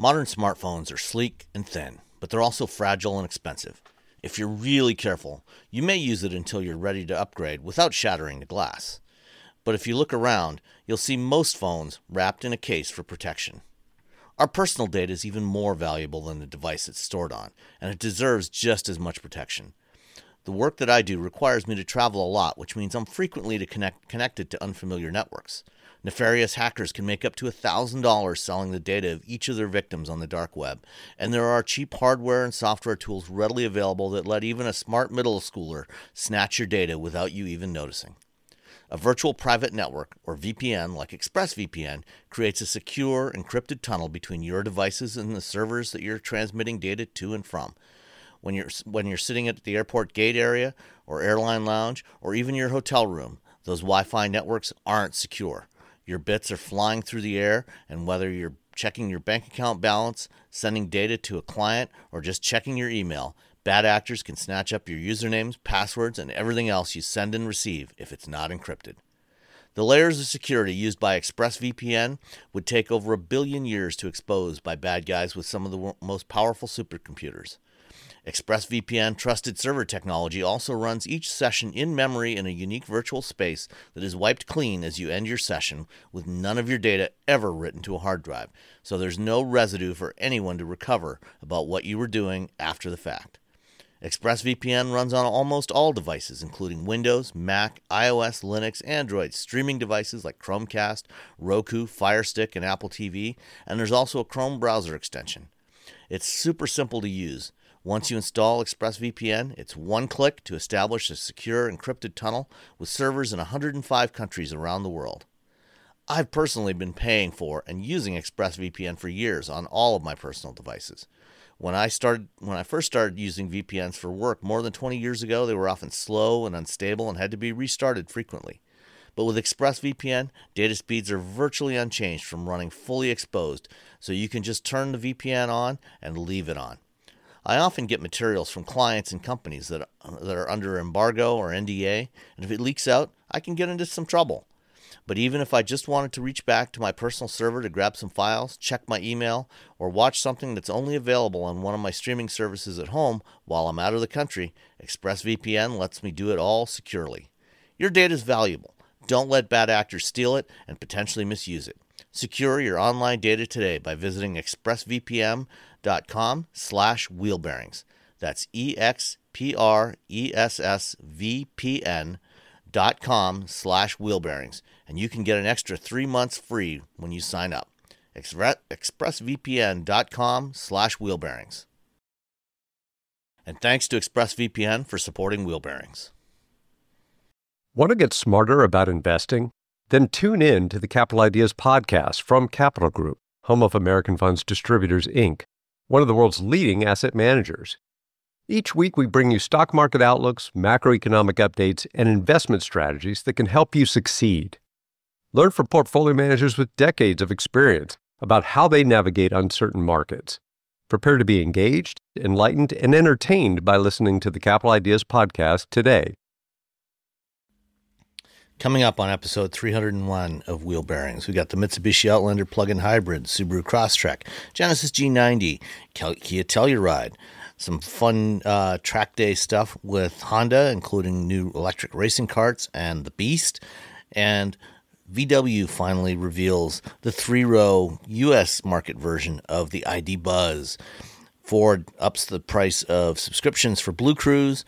Modern smartphones are sleek and thin, but they're also fragile and expensive. If you're really careful, you may use it until you're ready to upgrade without shattering the glass. But if you look around, you'll see most phones wrapped in a case for protection. Our personal data is even more valuable than the device it's stored on, and it deserves just as much protection. The work that I do requires me to travel a lot, which means I'm frequently to connect, connected to unfamiliar networks. Nefarious hackers can make up to $1,000 selling the data of each of their victims on the dark web, and there are cheap hardware and software tools readily available that let even a smart middle schooler snatch your data without you even noticing. A virtual private network, or VPN, like ExpressVPN, creates a secure, encrypted tunnel between your devices and the servers that you're transmitting data to and from. When you're, when you're sitting at the airport gate area, or airline lounge, or even your hotel room, those Wi Fi networks aren't secure. Your bits are flying through the air, and whether you're checking your bank account balance, sending data to a client, or just checking your email, Bad actors can snatch up your usernames, passwords, and everything else you send and receive if it's not encrypted. The layers of security used by ExpressVPN would take over a billion years to expose by bad guys with some of the most powerful supercomputers. ExpressVPN trusted server technology also runs each session in memory in a unique virtual space that is wiped clean as you end your session with none of your data ever written to a hard drive, so there's no residue for anyone to recover about what you were doing after the fact. ExpressVPN runs on almost all devices, including Windows, Mac, iOS, Linux, Android, streaming devices like Chromecast, Roku, Fire Stick, and Apple TV, and there's also a Chrome browser extension. It's super simple to use. Once you install ExpressVPN, it's one click to establish a secure encrypted tunnel with servers in 105 countries around the world. I've personally been paying for and using ExpressVPN for years on all of my personal devices. When I started when I first started using VPNs for work more than 20 years ago, they were often slow and unstable and had to be restarted frequently. But with ExpressVPN, data speeds are virtually unchanged from running fully exposed, so you can just turn the VPN on and leave it on. I often get materials from clients and companies that, that are under embargo or NDA, and if it leaks out, I can get into some trouble. But even if I just wanted to reach back to my personal server to grab some files, check my email, or watch something that's only available on one of my streaming services at home while I'm out of the country, ExpressVPN lets me do it all securely. Your data is valuable. Don't let bad actors steal it and potentially misuse it. Secure your online data today by visiting expressvpn.com slash wheelbearings. That's E-X-P-R-E-S-S-V-P-N dot com slash wheelbearings and you can get an extra three months free when you sign up. ExpressVPN.com slash wheelbearings. And thanks to ExpressVPN for supporting wheelbearings. Want to get smarter about investing? Then tune in to the Capital Ideas podcast from Capital Group, home of American Funds Distributors, Inc., one of the world's leading asset managers. Each week, we bring you stock market outlooks, macroeconomic updates, and investment strategies that can help you succeed. Learn from portfolio managers with decades of experience about how they navigate uncertain markets. Prepare to be engaged, enlightened, and entertained by listening to the Capital Ideas podcast today. Coming up on episode 301 of Wheel Bearings, we got the Mitsubishi Outlander plug-in hybrid, Subaru Crosstrek, Genesis G90, Kia Telluride, some fun uh, track day stuff with Honda, including new electric racing carts and the Beast, and VW finally reveals the three row US market version of the ID Buzz. Ford ups the price of subscriptions for BlueCruise.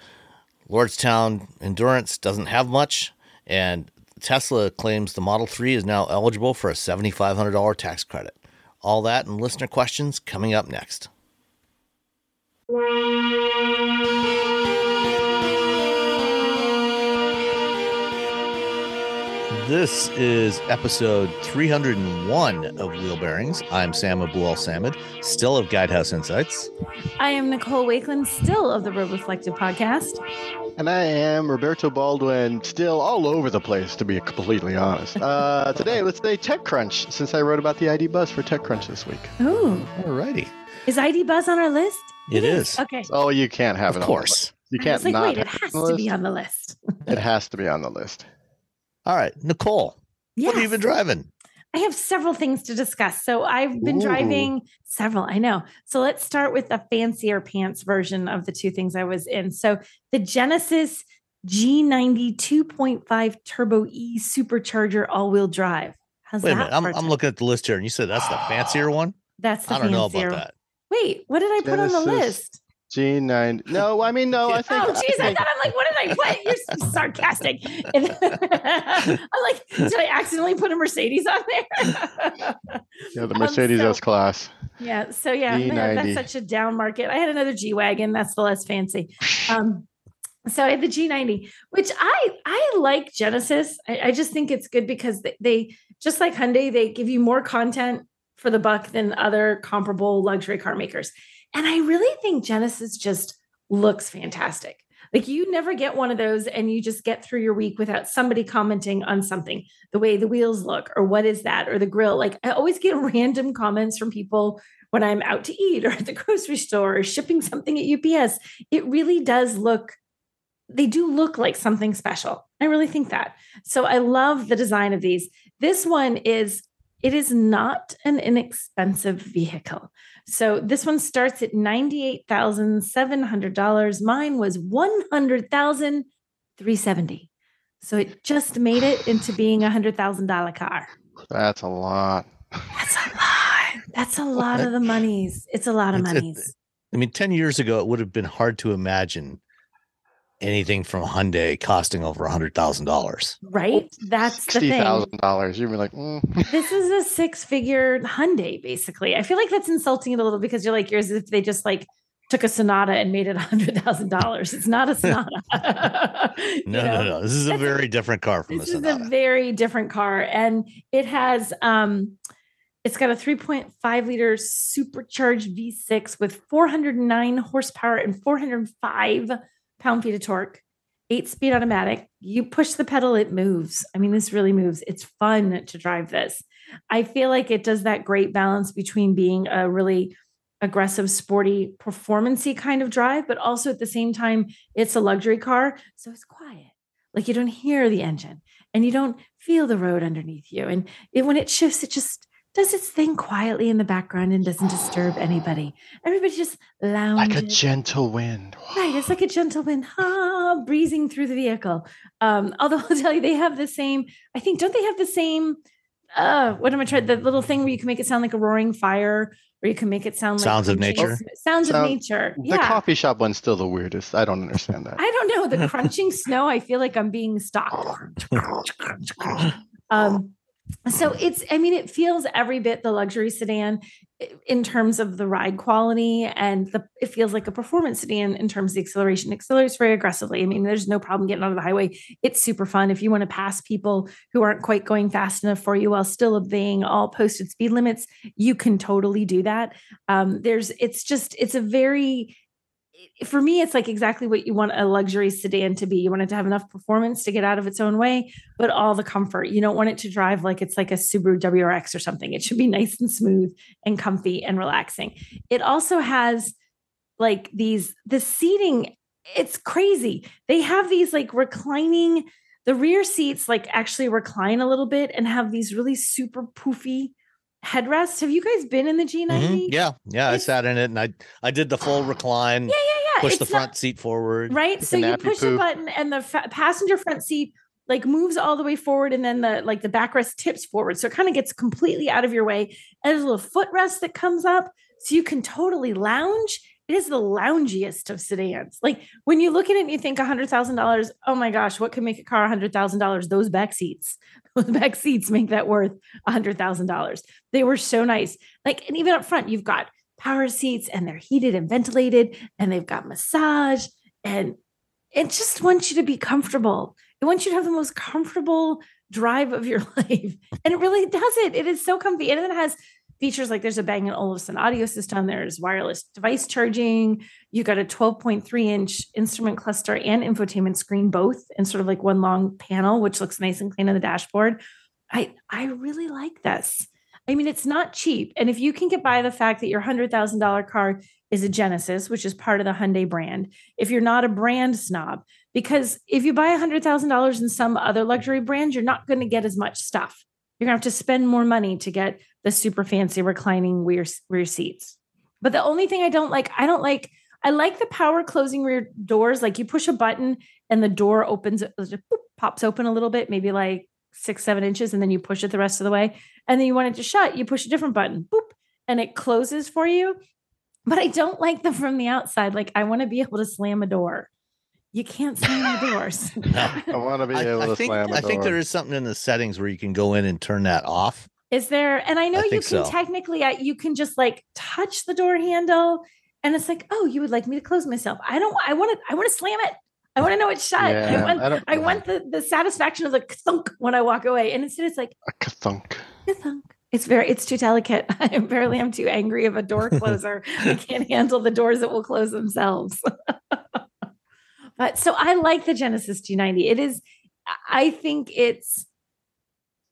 Lordstown Endurance doesn't have much. And Tesla claims the Model 3 is now eligible for a $7,500 tax credit. All that and listener questions coming up next. This is episode 301 of Wheel Bearings. I'm Sam Abuelsamid, still of Guidehouse Insights. I am Nicole Wakeland, still of the Road Reflective podcast. And I am Roberto Baldwin, still all over the place, to be completely honest. Uh, today, let's say TechCrunch, since I wrote about the ID Buzz for TechCrunch this week. Ooh. Alrighty. Is ID Buzz on our list? it is. Okay. Oh, you can't have Of it. course. You can't was like, not wait, it have has it on to the be on the list. It has to be on the list. All right, Nicole, Yes. what have you been driving? I have several things to discuss. So I've been Ooh. driving several, I know. So let's start with the fancier pants version of the two things I was in. So the Genesis G90 2.5 Turbo E supercharger all-wheel drive. How's Wait a that minute. I'm, for a I'm looking at the list here, and you said that's the fancier one. That's the I don't know fancier about one. that. Wait, what did I put on the Genesis list? G9. No, I mean, no, I think. Oh, geez, I think- thought I'm like, what did I put? You're so sarcastic. I'm like, did I accidentally put a Mercedes on there? yeah, the Um, Mercedes so- S Class. Yeah. So yeah, man, that's such a down market. I had another G wagon. That's the less fancy. Um, so I had the G90, which I I like Genesis. I, I just think it's good because they, they just like Hyundai, they give you more content for the buck than other comparable luxury car makers. And I really think Genesis just looks fantastic. Like you never get one of those and you just get through your week without somebody commenting on something, the way the wheels look or what is that or the grill. Like I always get random comments from people when I'm out to eat or at the grocery store or shipping something at UPS. It really does look they do look like something special. I really think that. So I love the design of these. This one is it is not an inexpensive vehicle. So this one starts at $98,700. Mine was 100,370. So it just made it into being a $100,000 car. That's a lot. That's a lot. That's a lot of the monies. It's a lot of It's- monies. I mean, 10 years ago, it would have been hard to imagine anything from Hyundai costing over a $100,000. Right? That's the Sixty thing. thousand dollars. You'd be like, mm. This is a six figure Hyundai, basically. I feel like that's insulting it a little because you're like, you're as if they just like took a Sonata and made it a hundred thousand dollars. It's not a Sonata. You No, know? no, no. This is a That's a- very different car from This a is a very different car, and it has um, it's got a 3.5 liter supercharged V6 with 409 horsepower and 405 pound feet of torque. Eight speed automatic. You push the pedal, it moves. I mean, this really moves. It's fun to drive this. I feel like it does that great balance between being a really aggressive, sporty, performancey kind of drive, but also at the same time, it's a luxury car. So it's quiet. Like you don't hear the engine and you don't feel the road underneath you. And it, when it shifts, it just does its thing quietly in the background and doesn't disturb anybody. Everybody just lounges. like a gentle wind. Right, it's like a gentle wind, ah, breezing through the vehicle. Um, although I'll tell you, they have the same. I think don't they have the same? Uh, what am I trying? The little thing where you can make it sound like a roaring fire, or you can make it sound like Sounds of nature? sm- Sounds of Sound- nature. The coffee shop one's still the weirdest. I don't understand that. I don't know. The crunching snow, I feel like I'm being stalked. um, so it's, I mean, it feels every bit the luxury sedan in terms of the ride quality, and the it feels like a performance sedan in terms of the acceleration. It accelerates very aggressively. I mean, there's no problem getting on the highway. It's super fun if you want to pass people who aren't quite going fast enough for you while still obeying all posted speed limits. You can totally do that. Um, there's, it's just, it's a very for me, it's like exactly what you want a luxury sedan to be. You want it to have enough performance to get out of its own way, but all the comfort. You don't want it to drive like it's like a Subaru WRX or something. It should be nice and smooth and comfy and relaxing. It also has like these, the seating, it's crazy. They have these like reclining, the rear seats like actually recline a little bit and have these really super poofy headrests. Have you guys been in the G90? Mhm. Yeah, yeah. I sat in it and I I did the full recline, Yeah, yeah, yeah. push the It's not- front seat forward. right so you push a button and the fa- passenger front seat like moves all the way forward and then the like the backrest tips forward so it kind of gets completely out of your way and there's a little footrest that comes up so you can totally lounge it is the loungiest of sedans like when you look at it and you think $100000 oh my gosh what could make a car $100000 those back seats those back seats make that worth $100000 they were so nice like and even up front you've got power seats and they're heated and ventilated and they've got massage and it just wants you to be comfortable. It wants you to have the most comfortable drive of your life. And it really does it. It is so comfy. And then it has features like there's a Bang & Olufsen audio system, there's wireless device charging, you got a 12.3 inch instrument cluster and infotainment screen, both in sort of like one long panel, which looks nice and clean on the dashboard. I I really like this. I mean, it's not cheap. And if you can get by the fact that your $100,000 car is a Genesis, which is part of the Hyundai brand, if you're not a brand snob, because if you buy $100,000 in some other luxury brand, you're not going to get as much stuff. You're gonna have to spend more money to get the super fancy reclining rear rear seats. But the only thing I don't like, I don't like, I like the power closing rear doors. Like you push a button and the door opens, just boop, pops open a little bit, maybe like six, seven inches, and then you push it the rest of the way. And then you want it to shut, you push a different button, boop, and it closes for you. But I don't like them from the outside. Like I want to be able to slam a door. You can't slam the doors. I want to be able I to think slam a I think there is something in the settings where you can go in and turn that off. Is there? And I know I you can so. technically, uh, you can just like touch the door handle, and it's like, oh, you would like me to close myself. I don't. I want to. I want to slam it. I want to know it's shut. I want. I I want the the satisfaction of the thunk when I walk away. And instead, it's like a thunk. thunk. It's very. It's too delicate. I apparently am too angry of a door closer. I can't handle the doors that will close themselves. but so I like the Genesis G90. It is. I think it's.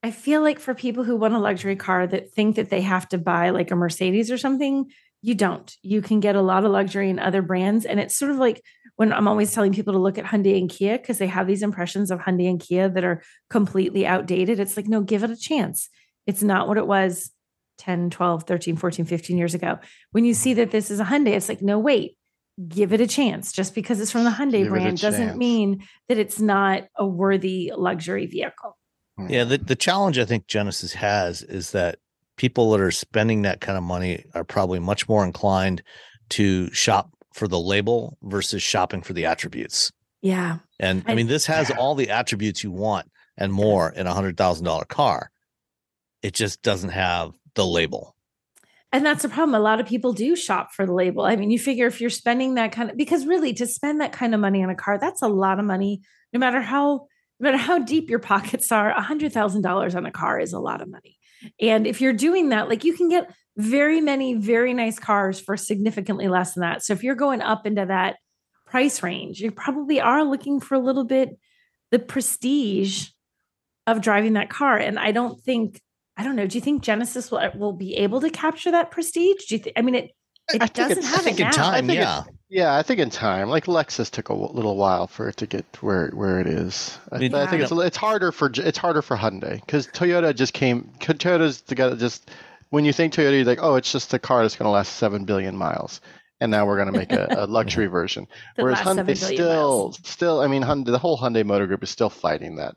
I feel like for people who want a luxury car that think that they have to buy like a Mercedes or something, you don't. You can get a lot of luxury in other brands. And it's sort of like when I'm always telling people to look at Hyundai and Kia because they have these impressions of Hyundai and Kia that are completely outdated. It's like, no, give it a chance. It's not what it was 10, 12, 13, 14, 15 years ago. When you see that this is a Hyundai, it's like, no, wait, give it a chance. Just because it's from the Hyundai Give brand doesn't mean that it's not a worthy luxury vehicle. Hmm. Yeah, the, the challenge I think Genesis has is that people that are spending that kind of money are probably much more inclined to shop for the label versus shopping for the attributes. Yeah. And I I- mean, this has all the attributes you want and more in a hundred thousand dollar car. It just doesn't have the label. And that's the problem. A lot of people do shop for the label. I mean, you figure if you're spending that kind of because really to spend that kind of money on a car, that's a lot of money. No matter how no matter how deep your pockets are, a hundred thousand dollars on a car is a lot of money. And if you're doing that, like you can get very many very nice cars for significantly less than that. So if you're going up into that price range, you probably are looking for a little bit the prestige of driving that car. And I don't think I don't know. Do you think Genesis will will be able to capture that prestige? Do you think? I mean, it it doesn't it's- have I think it in now. time, think it- yeah. Yeah, I think in time, like Lexus took a w- little while for it to get where where it is. I, mean, I think Yeah. it's it's harder for it's harder for Hyundai because Toyota just came. Toyota's together just when you think Toyota, you're like, oh, it's just a car that's going to last seven billion miles, and now we're going to make a, a luxury version. Whereas last 7 Hyundai still miles. still, I mean, Hyundai, the whole Hyundai Motor Group is still fighting that.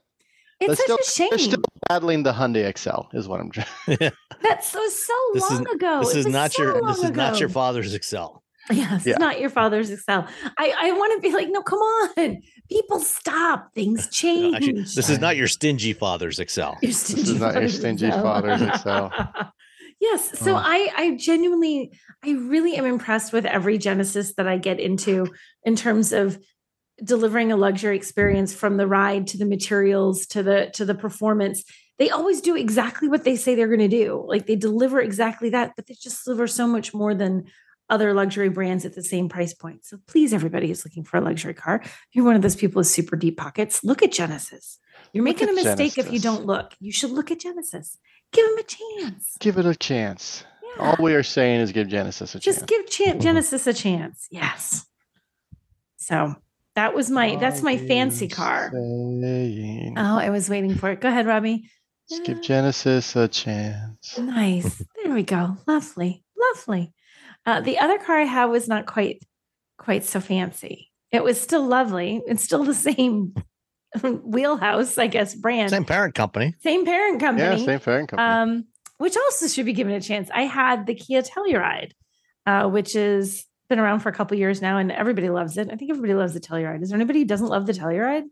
It's They're such a shame. They're still battling the Hyundai Excel, is what I'm trying. That's so so This is- long ago. this It is not so your long this is not your father's Excel. Yes, Yeah. it's not your father's Excel. I I want to be like, no, come on, people, stop. Things No, change. actually, this is not your stingy father's Excel. Your is not your father's stingy father's Excel. yes. So Oh. I I genuinely I really am impressed with every Genesis that I get into in terms of delivering a luxury experience from the ride to the materials to the to the performance. They always do exactly what they say they're going to do. Like they deliver exactly that, but they just deliver so much more than other luxury brands at the same price point. So please, everybody who's looking for a luxury car, if you're one of those people with super deep pockets, look at Genesis. You're making a mistake if you don't look. You should look at Genesis. Give them a chance. Give it a chance. Yeah. All we are saying is give Genesis a Just chance. Just give Genesis a chance. Yes. So that was my that's my fancy car. Saying, Oh, I was waiting for it. Go ahead, Robbie. Just give Genesis a chance. Nice. There we go. Lovely. Lovely. Uh, the other car I had was not quite quite so fancy. It was still lovely. It's still the same wheelhouse, I guess, brand. Same parent company. Same parent company. Yeah, same parent company. um, which also should be given a chance. I had the Kia Telluride, uh, which has been around for a couple years now, and everybody loves it. I think everybody loves the Telluride. Is there anybody who doesn't love the Telluride?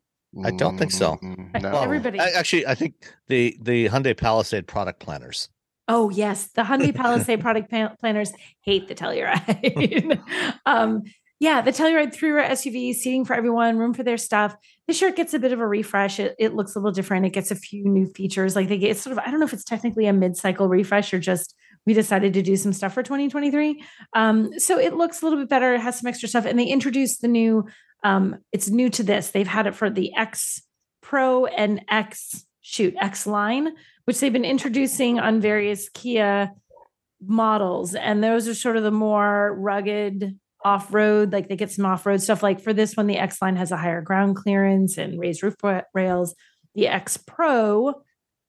I don't think so. Mm, No. Well, Everybody- I- actually, I think the the Hyundai Palisade product planners. Oh yes, the Hyundai Palisade product planners hate the Telluride. um, yeah, the Telluride three-row SUV, seating for everyone, room for their stuff. This year it gets a bit of a refresh. It, it looks a little different. It gets a few new features. Like they get sort of I don't know if it's technically a mid-cycle refresh or just we decided to do some stuff for 2023. Um, so it looks a little bit better. It has some extra stuff, and they introduced the new. Um, it's new to this. They've had it for the X Pro and X shoot X line, which they've been introducing on various Kia models. And those are sort of the more rugged off road, like they get some off road stuff. Like for this one, the X line has a higher ground clearance and raised roof rails. The X Pro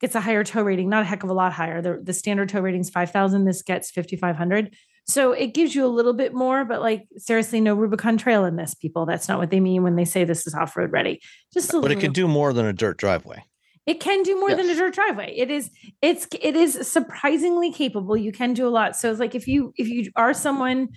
gets a higher tow rating, not a heck of a lot higher. The, the standard tow rating is 5,000. This gets 5,500. So it gives you a little bit more, but like seriously, no Rubicon Trail in this, people. That's not what they mean when they say this is off road ready. Just a But it little- can do more than a dirt driveway. It can do more than a dirt driveway. It is it's it is surprisingly capable. You can do a lot. So it's like if you if you are someone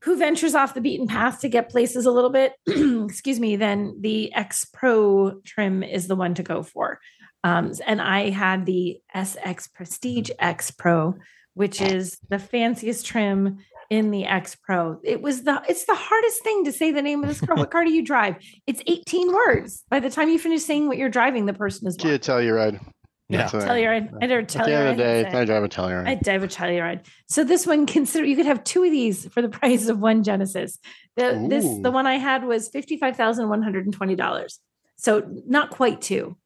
who ventures off the beaten path to get places a little bit, excuse me, then the X Pro trim is the one to go for. Um, and I had the SX Prestige X Pro, which is the fanciest trim in the X Pro. It was the it's the hardest thing to say the name of this car. what car do you drive? It's 18 words. By the time you finish saying what you're driving, the person is Kia Telluride. Yeah. That's, uh, Telluride. I never At the end of the day, I drive a Telluride. I drive a Telluride. So this one, consider you could have two of these for the price of one Genesis. The this the one I had was fifty five thousand one hundred and twenty dollars. So not quite two.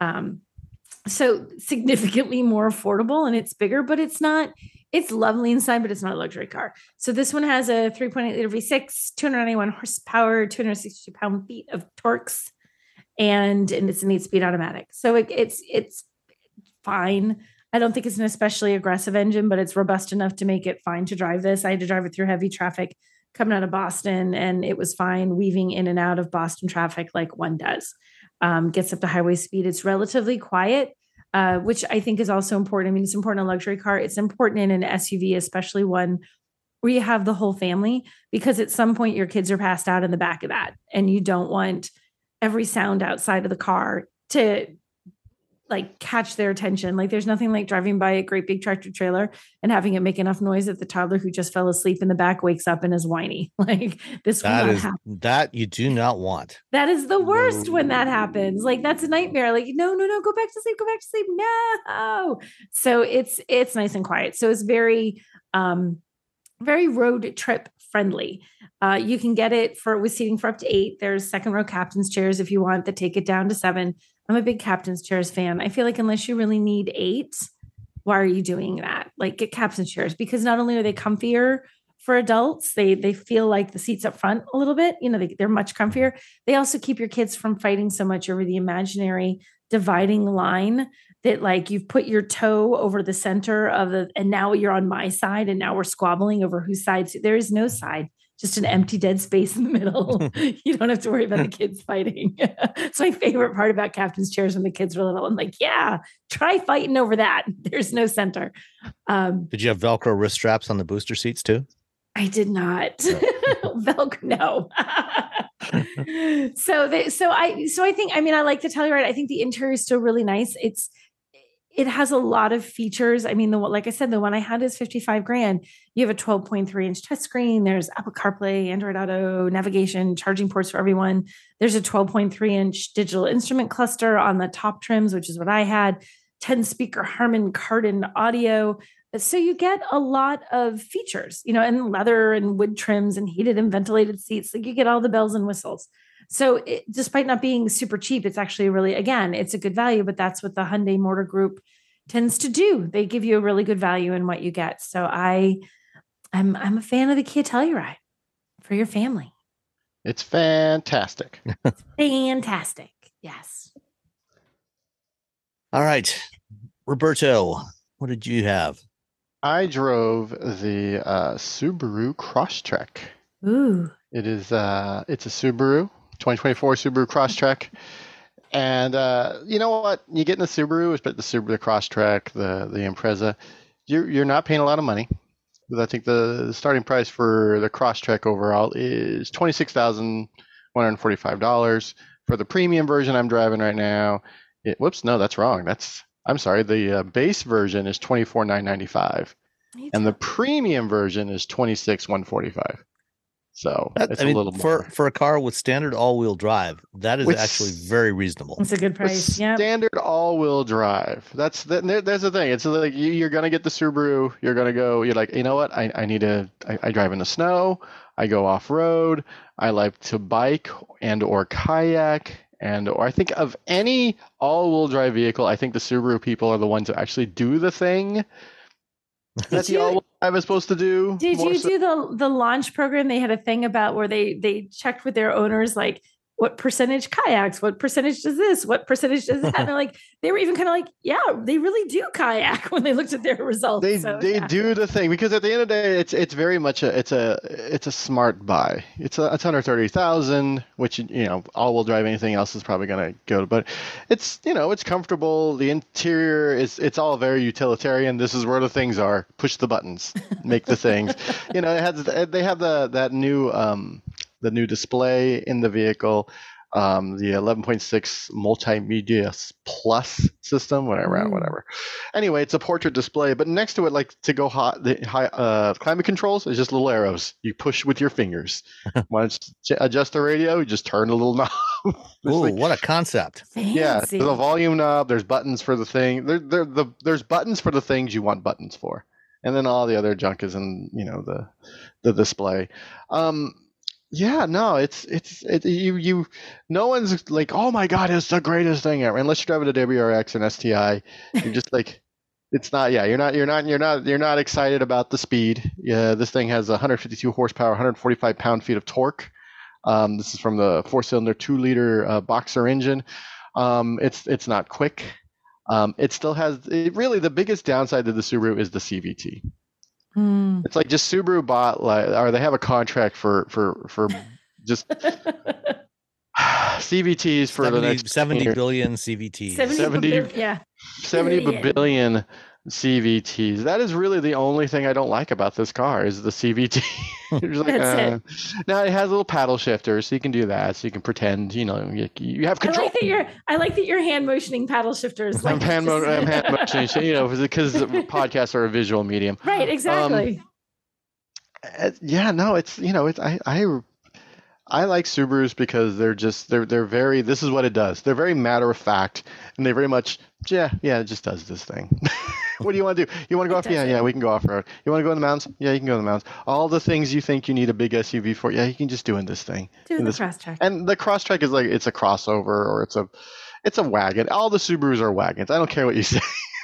Um, so significantly more affordable and it's bigger, but it's not. It's lovely inside, but it's not a luxury car. So this one has a 3.8 liter V6, 291 horsepower, 262 pound feet of torques, and and it's an eight speed automatic. So it, it's it's fine. I don't think it's an especially aggressive engine, but it's robust enough to make it fine to drive this. I had to drive it through heavy traffic coming out of Boston, and it was fine weaving in and out of Boston traffic like one does. Um, gets up to highway speed. It's relatively quiet, uh, which I think is also important. I mean, it's important in a luxury car. It's important in an SUV, especially one where you have the whole family, because at some point your kids are passed out in the back of that, and you don't want every sound outside of the car to like catch their attention. Like there's nothing like driving by a great big tractor trailer and having it make enough noise that the toddler who just fell asleep in the back wakes up and is whiny. Like this will That not is happen. that you do not want. That is the worst when that happens. Like that's a nightmare. Like no, no, no, go back to sleep. Go back to sleep. No. So it's it's nice and quiet. So it's very um very road trip friendly. Uh, you can get it for with seating for up to eight. There's second row captain's chairs if you want that take it down to seven. I'm a big captain's chairs fan. I feel like unless you really need eight, why are you doing that? Like get captain's chairs because not only are they comfier for adults, they they feel like the seats up front a little bit. You know, they, they're much comfier. They also keep your kids from fighting so much over the imaginary dividing line that like you've put your toe over the center of the and now you're on my side and now we're squabbling over whose side there is no side just an empty dead space in the middle you don't have to worry about the kids fighting it's my favorite part about captain's chairs when the kids were little i'm like yeah try fighting over that there's no center um Did you have Velcro wrist straps on the booster seats too? I did not. Velcro, no. so they, so I, so I think, I mean, I like the Telluride. I think the interior is still really nice. It's, it has a lot of features. I mean, the like I said, the one I had is 55 grand. You have a 12.3 inch touchscreen. There's Apple CarPlay, Android Auto, navigation, charging ports for everyone. There's a 12.3 inch digital instrument cluster on the top trims, which is what I had. 10 speaker Harman Kardon audio. So you get a lot of features, you know, and leather and wood trims and heated and ventilated seats. Like you get all the bells and whistles. So it, despite not being super cheap, it's actually really, again, it's a good value, but that's what the Hyundai Motor Group tends to do. They give you a really good value in what you get. So I, I'm, I'm a fan of the Kia Telluride for your family. It's fantastic. Fantastic. Yes. All right. Roberto, what did you have? I drove the uh, Subaru Crosstrek. Ooh. It is uh, it's a Subaru 2024 Subaru Crosstrek, and uh, you know what? You get in the Subaru, but the Subaru the Crosstrek, the the Impreza, you're you're not paying a lot of money. But I think the starting price for the Crosstrek overall is twenty six thousand one hundred forty five dollars. For the premium version I'm driving right now, it, whoops, no, that's wrong. That's I'm sorry. The uh, base version is twenty four nine ninety five, and the premium version is twenty six one forty five. So That- it's I mean, a little for more. for a car with standard all-wheel drive, that is With actually very reasonable. It's a good price. Yeah. Standard all-wheel drive. That's that, there- there's the thing. It's like you, you're gonna get the Subaru. You're gonna go. You're like, you know what? I, I need to. I, I drive in the snow. I go off road. I like to bike and or kayak and or I think of any all-wheel drive vehicle. I think the Subaru people are the ones who actually do the thing that Did the you- all-wheel drive is supposed to do. Did you so- do the the launch program? They had a thing about where they they checked with their owners like what percentage kayaks, what percentage does this, what percentage does that. and they're like, they were even kind of like, yeah, they really do kayak when they looked at their results. They So, they yeah. do the thing because at the end of the day, it's it's very much a it's a it's a smart buy. It's a it's under thirty thousand, which you know all wheel drive. Anything else is probably going to go. But it's you know it's comfortable. The interior is it's all very utilitarian. This is where the things are. Push the buttons, make the things. You know, it has they have the that new um the new display in the vehicle. Um, the 11.6 multimedia plus system, whatever, Mm. whatever. Anyway, it's a portrait display, but next to it, like to go hot, the high uh, climate controls is just little arrows. You push with your fingers. Want to adjust the radio? You just turn a little knob. Ooh, like- what a concept. yeah, Fancy. there's a volume knob. There's buttons for the thing. There, there, the there's buttons for the things you want buttons for, and then all the other junk is in you know the the display. Um, yeah, no, it's it's it, you you. No one's like, oh my god, it's the greatest thing ever. Unless you're driving a WRX and STI, you're just like. It's not, yeah. You're not, you're not, you're not, you're not excited about the speed. Yeah, this thing has 152 horsepower, 145 pound-feet of torque. Um, this is from the four-cylinder, two-liter uh, boxer engine. Um, it's it's not quick. Um, it still has it really the biggest downside to the Subaru is the CVT. Hmm. It's like just Subaru bought like or they have a contract for for for just CVTs for 70, the next 70 year. CVTs. 70, 70 yeah. 70 billion. billion CVTs. That is really the only thing I don't like about this car is the CVT. Like, uh. Now it has a little paddle shifter, so you can do that. So you can pretend, you know, you, you have control. I like that you're I like that you're hand motioning paddle shifters. I'm Like hand, just- mo- I'm hand motioning, you know, because podcasts are a visual medium. Right, exactly. Uh, yeah, no, it's you know, it's I I I like Subarus because they're just they're they're very this is what it does. They're very matter of fact and they very much yeah, yeah, it just does this thing. what do you want to do? You want to go It off? Yeah, it. yeah, we can go off road. You want to go in the mountains? Yeah, you can go in the mountains. All the things you think you need a big SUV for, yeah, you can just do in this thing. Do in the this- Crosstrek. And the Crosstrek is like it's a crossover or it's a it's a wagon. All the Subarus are wagons. I don't care what you say.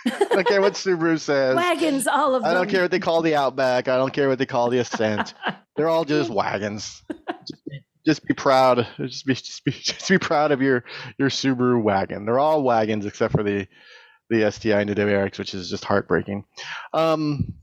I don't care what Subaru says. Wagons, all of them. I don't care what they call the Outback. I don't care what they call the Ascent. They're all just wagons. Just just be proud. Just be, just be just be proud of your your Subaru wagon. They're all wagons except for the the STI and the WRX, which is just heartbreaking. Um,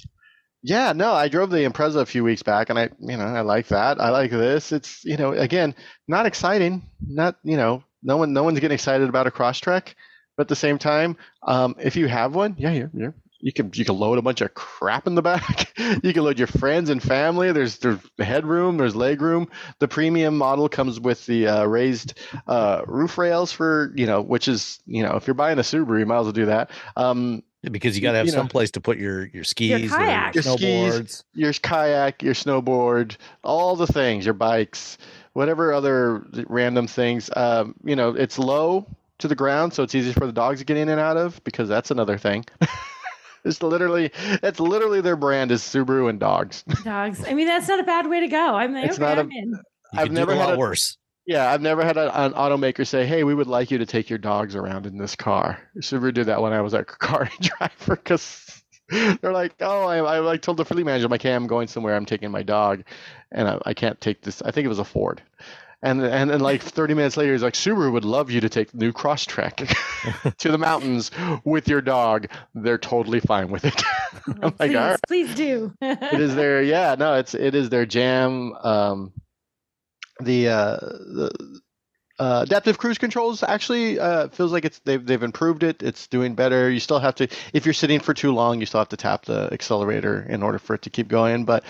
yeah, no, I drove the Impreza a few weeks back, and I you know I like that. I like this. It's you know again not exciting. Not you know no one no one's getting excited about a Crosstrek. But at the same time, um, if you have one, yeah, you're, you're you can you can load a bunch of crap in the back. you can load your friends and family. There's there's headroom. There's legroom. The premium model comes with the uh, raised uh, roof rails for you know, which is you know, if you're buying a Subaru, you might as well do that. Um, because you got to have you know. some place to put your your skis, kayak. your Your skis. snowboards. your kayak, your snowboard, all the things, your bikes, whatever other random things. Um, you know, it's low to the ground, so it's easy for the dogs to get in and out of because that's another thing. it's literally, it's literally their brand is Subaru and dogs. Dogs. I mean, that's not a bad way to go. I'm like, It's okay, not a- I'm in. You I've never do a had a- worse. Yeah, I've never had a, an automaker say, "Hey, we would like you to take your dogs around in this car." Subaru did that when I was a car driver because they're like, "Oh, I, I like told the fleet manager, I'm like, hey, I'm going somewhere. I'm taking my dog, and I, I can't take this. I think it was a Ford." And and then like 30 minutes later, he's like, "Subaru would love you to take the new Crosstrek to the mountains with your dog. They're totally fine with it." I'm like, please, "All right." please do. it is their yeah no it's it is their jam um the uh the uh, adaptive cruise controls actually uh, feels like it's they've they've improved it. It's doing better. You still have to if you're sitting for too long, you still have to tap the accelerator in order for it to keep going. But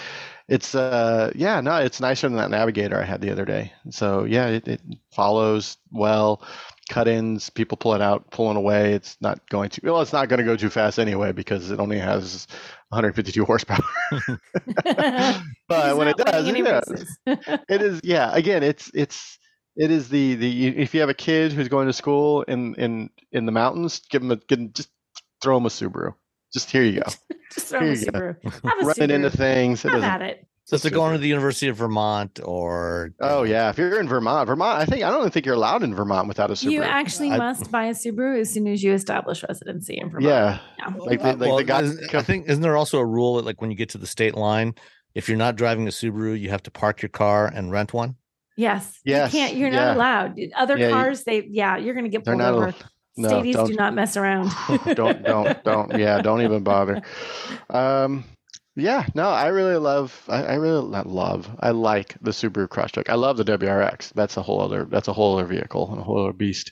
it's uh yeah no, it's nicer than that navigator I had the other day. So yeah, it, it follows well. Cut-ins, people pull it out, pulling away. It's not going to well, it's not going to go too fast anyway because it only has 152 horsepower. but when it does, yeah, it is yeah again it's it's it is the the if you have a kid who's going to school in in in the mountains give them a give 'em- just throw them a subaru just here you go Just throw a Here you go. Subaru. Have a running into things it Have doesn't- at it. So if they're going to the University of Vermont or oh yeah if you're in vermont vermont i think i don't think you're allowed in vermont without a subaru You actually I- must buy a Subaru as soon as you establish residency in Vermont. yeah Yeah. like the, like Well, the guy isn't- I think isn't there also a rule that like when you get to the state line, if you're not driving a Subaru, you have to park your car and rent one? Yes. Yes, You can't. You're yeah. not allowed. Other Yeah, you- cars, they yeah, you're gonna get They're pulled not. over. al- No, Stadies don't do not mess around. don't don't don't yeah don't even bother. Um yeah no i really love i, I really not love i like the subaru crosstrek. I love the wrx that's a whole other that's a whole other vehicle and a whole other beast.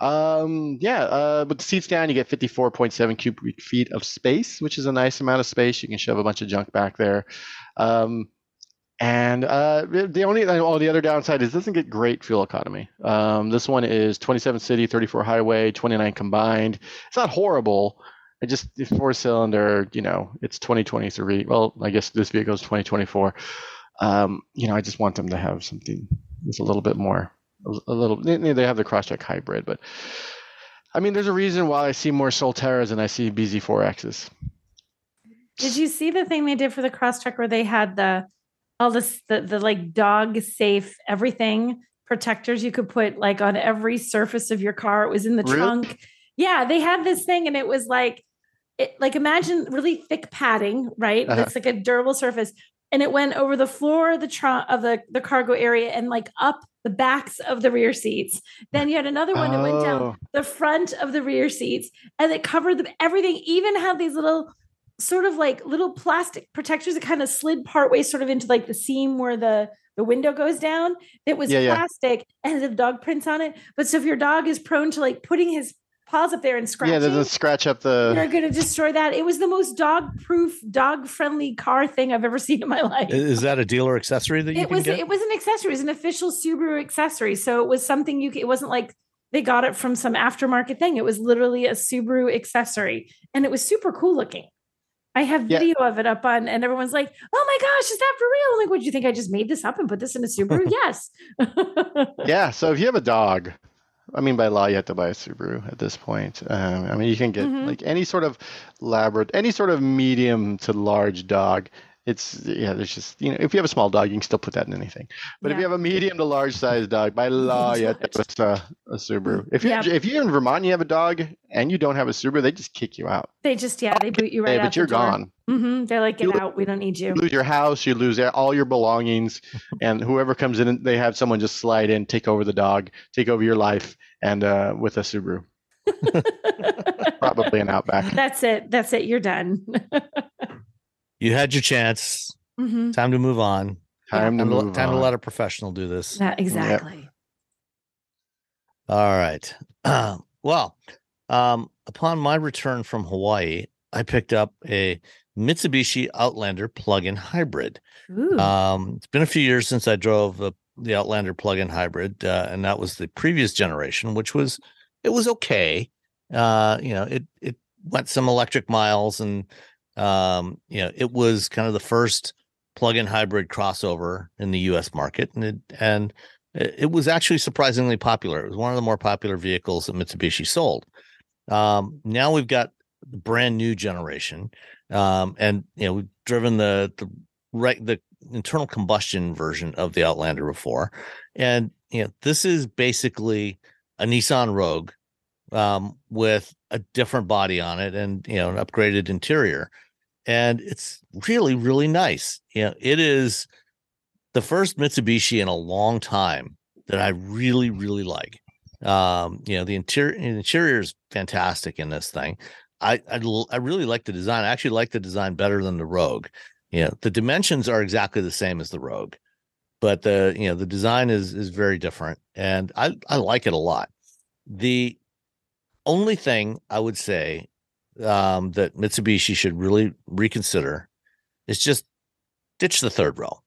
Um yeah uh with the seats down you get 54.7 cubic feet of space which is a nice amount of space. You can shove a bunch of junk back there. Um and uh, the only oh, the other downside is it doesn't get great fuel economy. Um, this one is 27 city, 34 highway, 29 combined. It's not horrible. It just four cylinder. You know, it's 2023. Well, I guess this vehicle is 2024. Um, you know, I just want them to have something with a little bit more, a little. They have the Crosstrek hybrid, but I mean, there's a reason why I see more Solteras than I see BZ4Xs. Did you see the thing they did for the Crosstrek where they had the all this the, the like dog safe everything protectors you could put like on every surface of your car. It was in the Really? trunk. Yeah, they had this thing and it was like it like imagine really thick padding, right? Uh-huh. It's like a durable surface. And it went over the floor of the trunk of the, the cargo area and like up the backs of the rear seats. Then you had another one that went down Oh. the front of the rear seats and it covered the, everything even had these little sort of like little plastic protectors that kind of slid partway sort of into like the seam where the the window goes down it was Yeah, yeah. plastic and had dog prints on it but so if your dog is prone to like putting his paws up there and Yeah, scratching doesn't scratch up the. you're going to destroy that it was the most dog proof dog friendly car thing i've ever seen in my life Is that a dealer accessory that you it can was get? it was an accessory it was an official subaru accessory so it was something you it wasn't like they got it from some aftermarket thing it was literally a subaru accessory and it was super cool looking i have Yeah. video of it up on and everyone's like oh my gosh is that for real I'm like what do you think i just made this up and put this in a subaru yes Yeah, so if you have a dog, I mean, by law, you have to buy a Subaru at this point. Um, I mean, you can get Mhm. like any sort of Labrador, any sort of medium to large dog. It's yeah, there's just you know, if you have a small dog, you can still put that in anything. But if you have a medium to large size dog, by law, you have to put a, a Subaru. If you Yeah. if you're in Vermont, you have a dog, and you don't have a Subaru, they just kick you out. they just yeah they boot you right Hey, out but you're gone. Mhm. they're like get lo- out we don't need you You lose your house, you lose all your belongings, and whoever comes in, they have someone just slide in, take over the dog, take over your life, and uh, with a Subaru, probably an Outback. that's it that's it you're done you had your chance. Mhm. Time to move on. Time to to, move time to let a professional do this. Yeah, exactly All right. well, um, upon my return from Hawaii, I picked up a Mitsubishi Outlander plug-in hybrid. Um, it's been a few years since I drove the, the Outlander plug-in hybrid, uh, and that was the previous generation, which was it was okay. Uh, you know, it it went some electric miles, and um, you know, it was kind of the first plug-in hybrid crossover in the U.S. market, and it and it was actually surprisingly popular. It was one of the more popular vehicles that Mitsubishi sold. Um, now we've got the brand new generation, um, and you know we've driven the the right the internal combustion version of the Outlander before, and you know this is basically a Nissan Rogue um, with a different body on it and you know an upgraded interior, and it's really really nice. You know it is the first Mitsubishi in a long time that I really really like. Um, you know the interior interior is fantastic in this thing. I I really like the design. I actually like the design better than the Rogue. You know, the dimensions are exactly the same as the Rogue, but the you know the design is is very different, and I I like it a lot. The only thing I would say um, that Mitsubishi should really reconsider is just ditch the third row.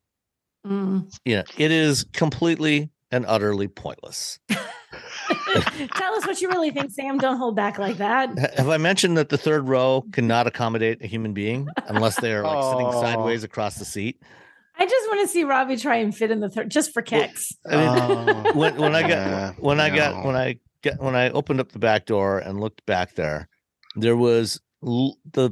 Mm. You know, it is completely and utterly pointless. Tell us what you really think, Sam. Don't hold back like that. Have I mentioned that the third row cannot accommodate a human being unless they are like sitting Oh. sideways across the seat? I just want to see Robbie try and fit in the third, just for kicks. I mean, Oh, when when I got when I got no. when I get when I opened up the back door and looked back there, there was l- the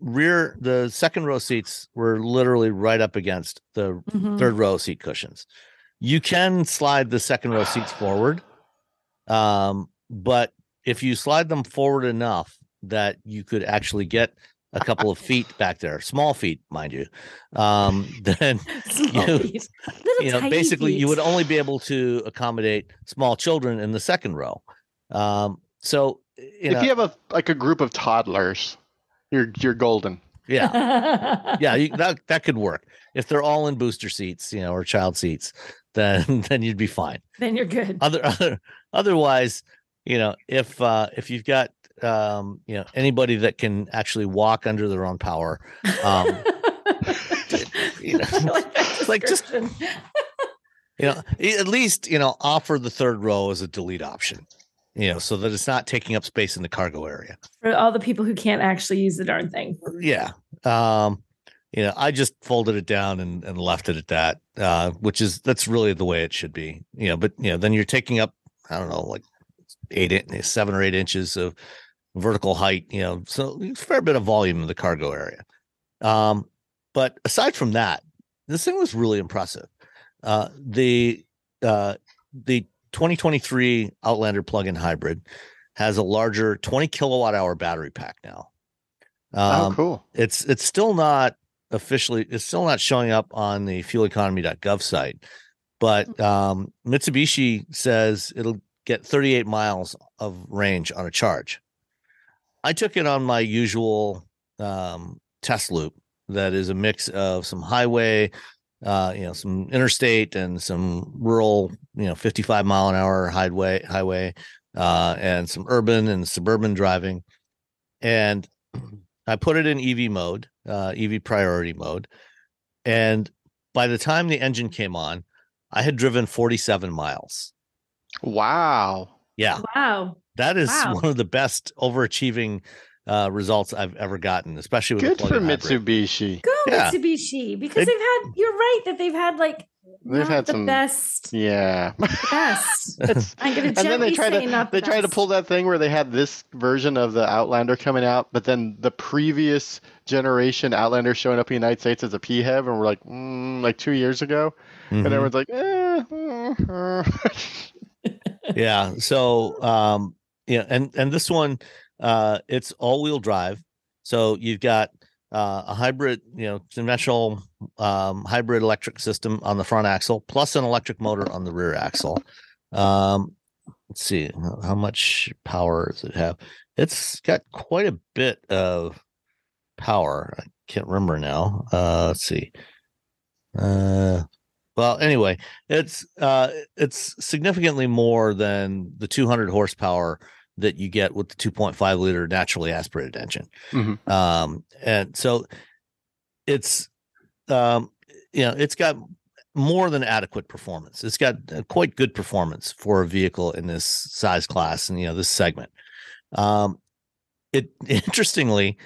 rear the second row seats were literally right up against the Mhm. third row seat cushions. You can slide the second row seats forward, um, but if you slide them forward enough that you could actually get a couple of feet back there, small feet, mind you, um, then Small you- feet. Little you know tiny basically you would only be able to accommodate small children in the second row. Um, so you know, if you have a like a group of toddlers, you're you're golden. yeah, yeah, you, that that could work if they're all in booster seats, you know, or child seats. Then then you'd be fine. then you're good. Other other otherwise, you know, if uh, if you've got um, you know anybody that can actually walk under their own power, um, you know, like, like, just- you know, at least you know offer the third row as a delete option. You know, so that it's not taking up space in the cargo area. for all the people who can't actually use the darn thing. yeah um you know i just folded it down and, and left it at that uh which is that's really the way it should be you know but you know then you're taking up i don't know like eight in- seven or eight inches of vertical height you know so a fair bit of volume in the cargo area. Um but aside from that this thing was really impressive. Uh the uh the 2023 outlander plug-in hybrid has a larger 20 kilowatt hour battery pack now. Oh, um, cool. it's it's still not officially it's still not showing up on the fueleconomy.gov site but um mitsubishi says it'll get 38 miles of range on a charge i took it on my usual um test loop that is a mix of some highway uh you know some interstate and some rural you know 55 mile an hour highway highway uh and some urban and suburban driving and I put it in EV mode, uh, EV priority mode. And by the time the engine came on, I had driven 47 miles. Wow. Yeah, Wow. That is Wow. one of the best overachieving uh, results I've ever gotten, especially with a Good for hybrid. Mitsubishi. Go Yeah. Mitsubishi because They- they've had. You're right that they've had like They've not had the some- best. Yeah. Best. I'm gonna and then they tried to not they the tried to pull that thing where they had this version of the Outlander coming out, but then the previous generation Outlander showing up in the United States as a PHEV, and we're like, mm, like two years ago, Mhm. and everyone's like, eh, mm, uh. yeah so um yeah and and this one uh it's all-wheel drive so you've got uh, a hybrid you know conventional um hybrid electric system on the front axle plus an electric motor on the rear axle. Um let's see how- how much power does it have? It's got quite a bit of power i can't remember now uh let's see. Uh well anyway it's uh it's significantly more than the 200 horsepower that you get with the 2.5 liter naturally aspirated engine. Mhm. um and so it's um you know it's got more than adequate performance. It's got uh, quite good performance for a vehicle in this size class and you know this segment. Um it interestingly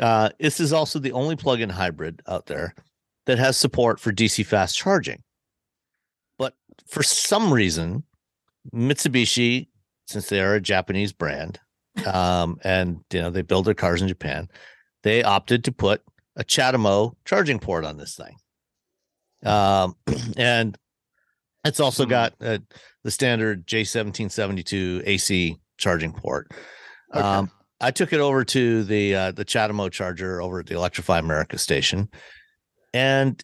uh this is also the only plug-in hybrid out there that has support for dc fast charging. But for some reason mitsubishi since they are a japanese brand um and you know they build their cars in japan they opted to put a CHAdeMO charging port on this thing um and it's also Hmm. got uh, the standard j1772 ac charging port Okay. um i took it over to the uh the CHAdeMO charger over at the electrify america station and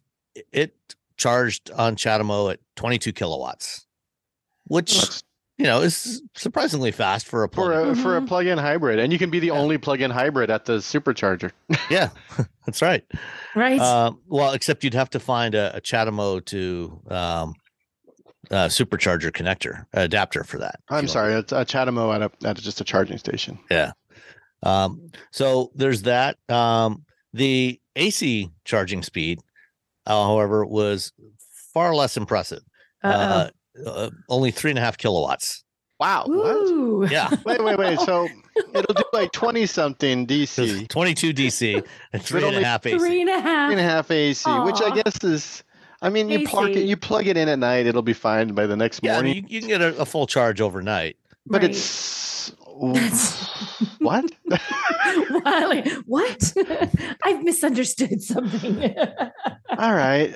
it charged on CHAdeMO at 22 kilowatts which That's you know is surprisingly fast for a for plug a for a plug-in hybrid, and you can be the Yeah. only plug-in hybrid at the supercharger. yeah that's right right. Uh, well, except you'd have to find a, a CHAdeMO to um, uh, supercharger connector adapter for that. I'm sorry, it's a CHAdeMO at a at just a charging station. Yeah. Um, so there's that. Um, the AC charging speed, uh, however, was far less impressive. Uh-oh. Uh, uh, only three and a half kilowatts. Wow. What? Yeah, Wait, wait, wait. So it'll do like twenty something DC, 22 DC and three and a only half AC. Three and a half. three and a half AC, which I guess is. I mean, you plug it, you plug it in at night, it'll be fine by the next Yeah, I morning. mean, you, you can get a, a full charge overnight. but Right. it's That's- what? Wally, what? I've misunderstood something. All right,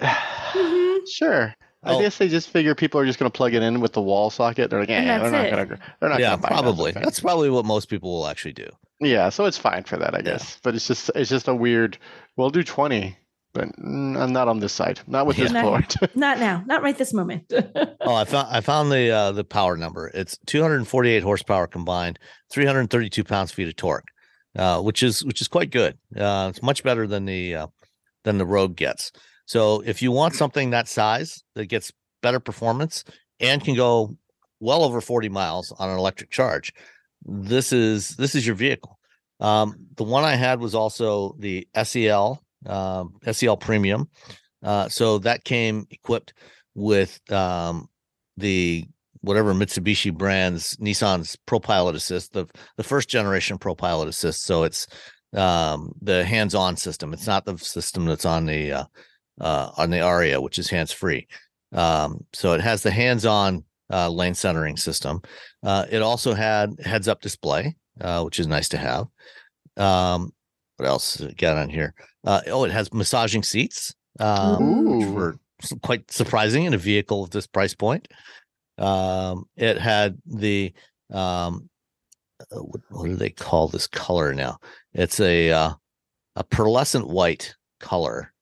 Mhm. sure. I Oh. guess they just figure people are just going to plug it in with the wall socket. They're like, And yeah, they're not going to. They're not. yeah, gonna buy probably. that. That's probably what most people will actually do. Yeah, so it's fine for that, I Yeah. guess. But it's just it's just a weird. We'll do twenty, but I'm not on this side. Not with this Yeah. Ford. Not now. Not right this moment. Oh, I found I found the uh, the power number. It's 248 horsepower combined, 332 pounds feet of torque, uh, which is which is quite good. Uh, it's much better than the uh, than the Rogue gets. So if you want something that size that gets better performance and can go well over 40 miles on an electric charge, this is this is your vehicle. Um, the one I had was also the SEL um, SEL Premium, uh, so that came equipped with um, the whatever Mitsubishi brands Nissan's Pro Pilot Assist, the the first generation Pro Pilot Assist. So it's um, the hands-on system. It's not the system that's on the uh, uh, on the Ariya, which is hands-free. Um, so it has the hands-on uh, lane centering system. Uh, it also had heads-up display, uh, which is nice to have. Um, what else got on here? Uh, oh, it has massaging seats, um, which were quite surprising in a vehicle of this price point. Um, it had the um, uh, what, what do they call this color now? It's a uh, a pearlescent white color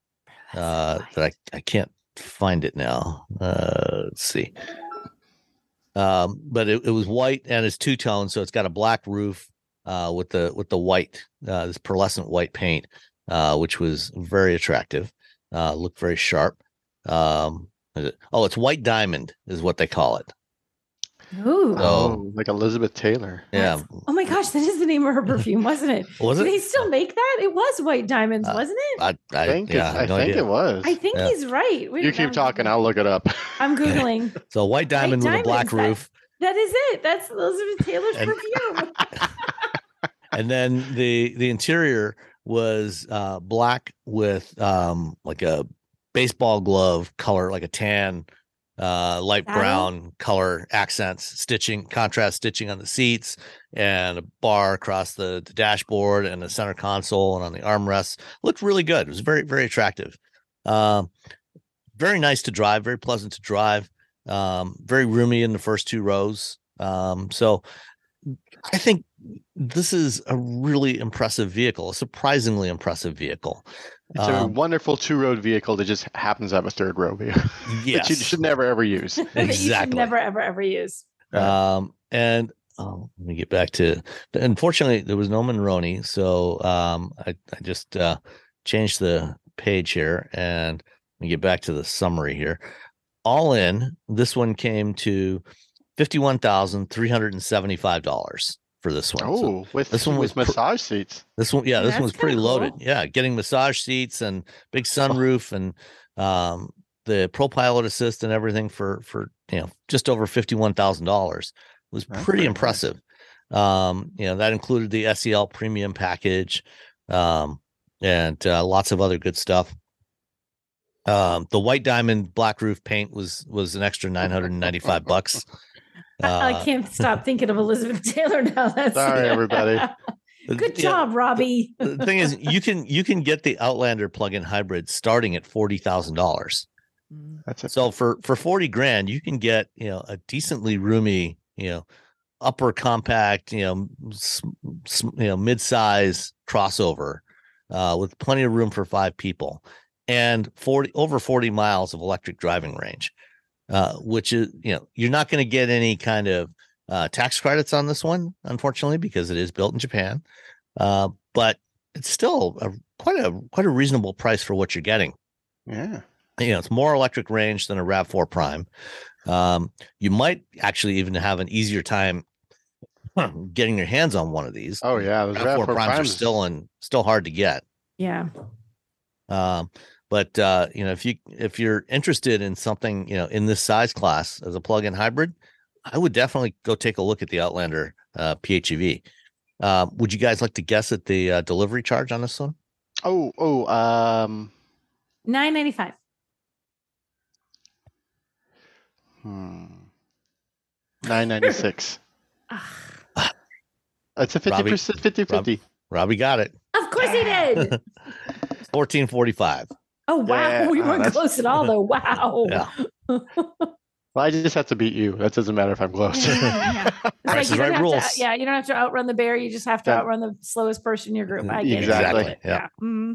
uh, that I I can't find it now. Uh, let's see. Um, but it, it was white and it's two tone, so it's got a black roof uh, with the with the white uh, this pearlescent white paint, uh, which was very attractive. Uh, looked very sharp. Um, it- oh, it's white diamond is what they call it. Ooh. So- Oh, like Elizabeth Taylor. Yeah, That's- Oh my gosh, that is the name of her perfume, wasn't it? was Do they still make that? It was White Diamonds, Uh, wasn't it? I, I, I think yeah, it, I I no think it was. I think yeah. he's right. Wait, you keep I'm talking. Googling. I'll look it up. I'm googling. So white diamond with a black diamonds, that- roof, that is it. That's Elizabeth Taylor's And- perfume. and then the the interior was uh black with um like a baseball glove color, like a tan, uh light Saddle? brown color accents, stitching, contrast stitching on the seats, and a bar across the, the dashboard and the center console and on the armrests. Looked really good. It was very very attractive. Um, very nice to drive, very pleasant to drive. Um, very roomy in the first two rows. Um, so I think this is a really impressive vehicle, a surprisingly impressive vehicle. It's a Um, wonderful two-road vehicle that just happens to have a third row view yes. that you should never ever use. that you should Exactly. never, ever, ever use. Um, and oh, let me get back to. Unfortunately, there was no Monroney, so um, I I just uh, changed the page here, and let me get back to the summary here. All in, this one came to fifty-one thousand three hundred and seventy-five dollars for this one. So Oh, with this one was with pr- massage seats. this one, yeah, this That's one's pretty kinda loaded. Yeah, getting massage seats and big sunroof and um, the Pro Pilot Assist and everything for for you know just over fifty one thousand dollars was That's pretty pretty nice. impressive. Um, you know that included the SEL Premium package, um, and uh, lots of other good stuff. Um, the white diamond black roof paint was was an extra nine hundred and ninety five bucks. I, I Uh, can't stop thinking of Elizabeth Taylor now. That's Sorry, everybody. Good yeah, job, Robbie. the thing is you can you can get the outlander plug-in hybrid starting at forty thousand dollars That's it. so for for 40 grand you can get you know a decently roomy you know upper compact you know s- s- you know mid-size crossover uh with plenty of room for five people and 40 over 40 miles of electric driving range uh which is you know you're not going to get any kind of uh tax credits on this one unfortunately because it is built in japan uh but it's still a quite a quite a reasonable price for what you're getting Yeah. you know, it's more electric range than a RAV4 Prime. Um, you might actually even have an easier time getting your hands on one of these. Oh yeah. Those RAV4 RAV4 Primes are still and still hard to get. Yeah. Um, but uh, you know, if you if you're interested in something, you know, in this size class as a plug-in hybrid, I would definitely go take a look at the Outlander uh, PHEV. Uh, would you guys like to guess at the uh, delivery charge on this one? Oh, oh, um, Nine ninety five. hmm. 996. It's a 50 Robbie- percent 50 50. Robbie got it. Of course he did. Fourteen forty-five. Oh wow, Yeah, we oh, weren't that's- close at all though. Wow. Yeah. Well, I just have to beat you. That doesn't matter if I'm close. Yeah. It's Price you is don't Right have to- rules. yeah, you don't have to outrun the bear. You just have to Yeah. outrun the slowest person in your group. I get Exactly, it. yeah. Mhm.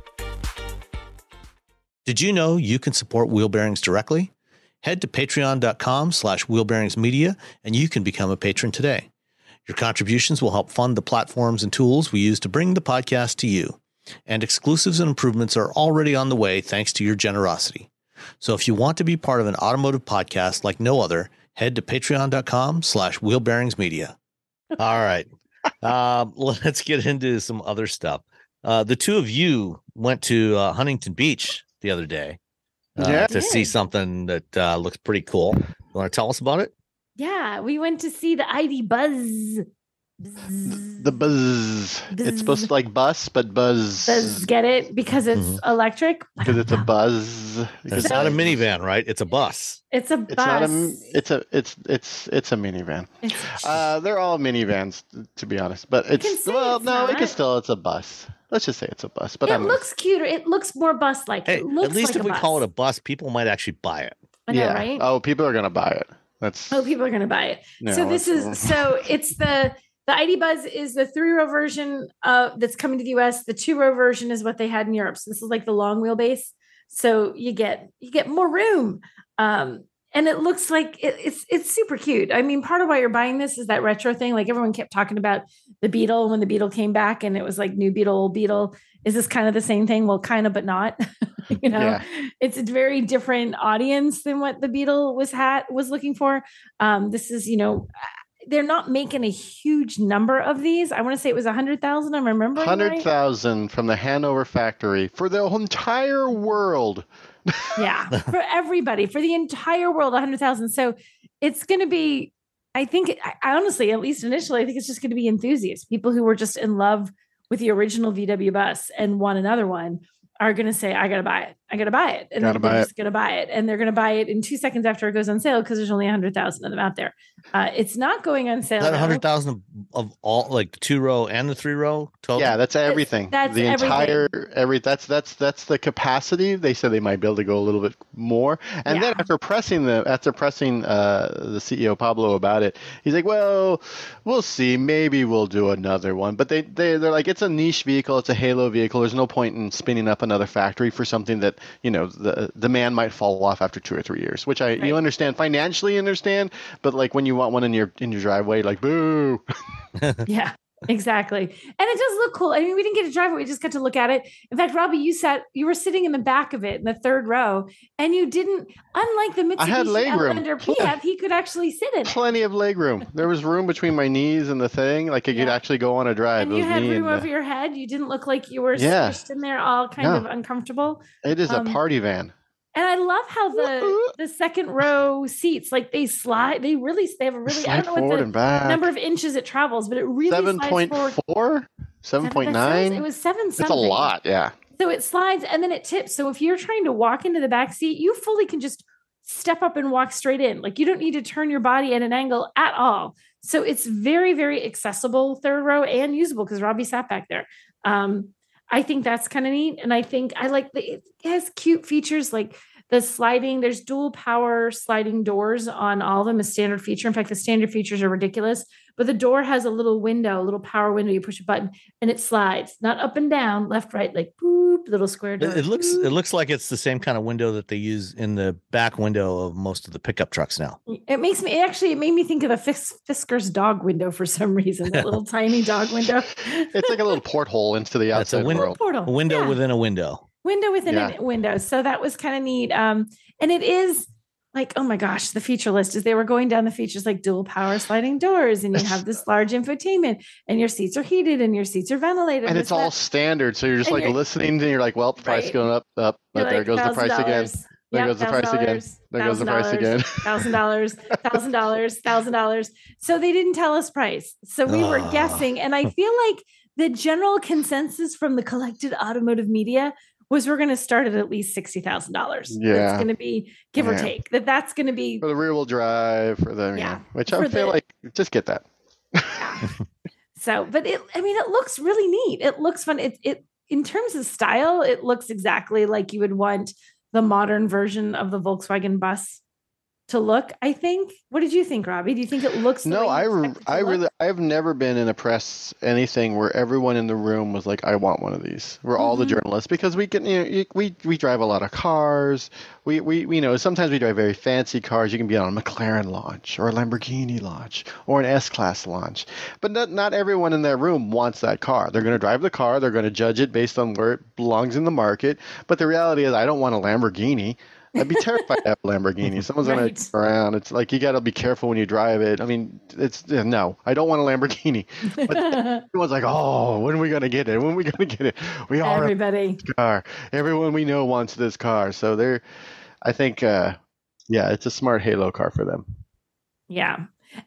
Did you know you can support Wheel Bearings directly? Head to patreon.com slash wheelbearingsmedia and you can become a patron today. Your contributions will help fund the platforms and tools we use to bring the podcast to you. And exclusives and improvements are already on the way thanks to your generosity. So if you want to be part of an automotive podcast like no other, head to patreon.com slash wheelbearingsmedia. All right. Um, let's get into some other stuff. Uh, the two of you went to uh, Huntington Beach the other day uh, Yeah. to see something that uh, looks pretty cool. You want to tell us about it? Yeah, we went to see the ID Buzz. Buzz. the buzz. It's supposed to like bus, but buzz. Buzz, get it? Because it's Mhm. electric. Because it's a buzz. It's not a minivan, right? It's a bus. It's a bus. It's not a. It's a. It's it's it's a minivan. It's- Uh, they're all minivans, to be honest. But it's well, it's no, it can still. It's a bus. Let's just say it's a bus. But it I'm looks cuter. It looks more bus like. Hey, it looks at least like if we bus. call it a bus, people might actually buy it. I know, yeah. right? Oh, people are gonna buy it. That's Oh, people are going to buy it. no, so this is so it's the the ID Buzz is the three row version uh, that's coming to the US. The two row version is what they had in Europe. So this is like the long wheelbase. So you get you get more room, um, and it looks like it, it's it's super cute. I mean, part of why you're buying this is that retro thing. Like everyone kept talking about the Beetle when the Beetle came back, and it was like new Beetle, old Beetle. Is this kind of the same thing? Well, kind of, but not. you know, Yeah. it's a very different audience than what the Beetle was had was looking for. Um, this is, you know, they're not making a huge number of these. I want to say it was a hundred thousand. I'm remembering. hundred right? from the Hanover factory for the entire world. Yeah, for everybody, for the entire world, a hundred thousand. So it's going to be. I think, I honestly, at least initially, I think it's just going to be enthusiasts, people who were just in love with the original VW bus and want another one are going to say, I got to buy it. I got to buy it. And Gotta they're it. just going to buy it. And they're going to buy it in two seconds after it goes on sale because there's only 100,000 of them out there. Uh, it's not going on sale. Is that a hundred thousand of all, like the two row and the three row total? Yeah, that's everything. that's the everything. entire every that's that's that's the capacity. They said they might be able to go a little bit more. And then after pressing the after pressing uh, the CEO Pablo about it, he's like, "Well, we'll see. Maybe we'll do another one." But they they they're like, "It's a niche vehicle. It's a halo vehicle. There's no point in spinning up another factory for something that you know the demand might fall off after two or three years." Which I Right. you understand financially understand, but like when you want one in your in your driveway, like boo. yeah exactly and it does look cool i mean we didn't get to drive it we just got to look at it in fact robbie you sat you were sitting in the back of it in the third row and you didn't unlike the I had mitsubishi leg room. outlander PF, he could actually sit in it Plenty of leg room. There was room between my knees and the thing. Like I could actually go on a drive. and It you had room and the- over your head you didn't look like you were Yeah. squished in there all kind of uncomfortable It is Um, a party van. And i love how the the second row seats like they slide they really they have a really i don't know forward what the back. number of inches it travels but it really Seven slides forward four, seven point That sounds- nine. it was seven It's a lot. Yeah. So it slides and then it tips. So if you're trying to walk into the back seat, you fully can just step up and walk straight in. Like you don't need to turn your body at an angle at all. So it's very, very accessible third row and usable because Robbie sat back there. Um, I think that's kind of neat. And I think I like the, it has cute features like the sliding, there's dual power sliding doors on all of them, a standard feature. In fact, the standard features are ridiculous, but the door has a little window, a little power window. You push a button and it slides, not up and down, left, right, like boop, little square door. It, it looks boop. it looks like it's the same kind of window that they use in the back window of most of the pickup trucks now. It makes me it actually it made me think of a Fis- Fisker's dog window for some reason. That little tiny dog window. It's like a little porthole into the That's a outside win- world. portal. A window Yeah. within a window. window within Yeah. a window. So that was kind of neat. Um, and it is like, oh my gosh, the feature list is they were going down the features like dual power sliding doors, and you have this large infotainment, and your seats are heated and your seats are ventilated. And it's all standard. So you're just And like you're- listening and you're like, well, price Right. going up, up. But there like, goes the price again. $1,000. There goes the price again. There goes the price again. Thousand dollars, thousand dollars, thousand dollars. So they didn't tell us price. So we were ah. guessing. And I feel like the general consensus from the collected automotive media was we're going to start at at least sixty thousand dollars. Yeah. it's going to be give or take. That that's going to be For the rear wheel drive, for the, yeah. Yeah. which I feel the- like, just get that. so. But it, I mean, it looks really neat. It looks fun. It it in terms of style, it looks exactly like you would want the modern version of the Volkswagen bus to look. I think. What did you think, Robbie? Do you think it looks? No, I, re- expect it to I really, I've never been in a press anything where everyone in the room was like, "I want one of these." We're all the Mhm. journalists because we can, you know, we we drive a lot of cars. We, we, we, you know, sometimes we drive very fancy cars. You can be on a McLaren launch or a Lamborghini launch or an S-Class launch, but not not everyone in that room wants that car. They're going to drive the car. They're going to judge it based on where it belongs in the market. But the reality is, I don't want a Lamborghini. I'd be terrified to have a Lamborghini. Someone's Right. gonna turn around. It's like you got to be careful when you drive it. I mean, it's no. I don't want a Lamborghini. But everyone's like, oh, when are we gonna get it? When are we gonna get it? We all Everybody. car. Everyone we know wants this car. So they're, I think, uh, yeah, it's a smart Halo car for them. Yeah.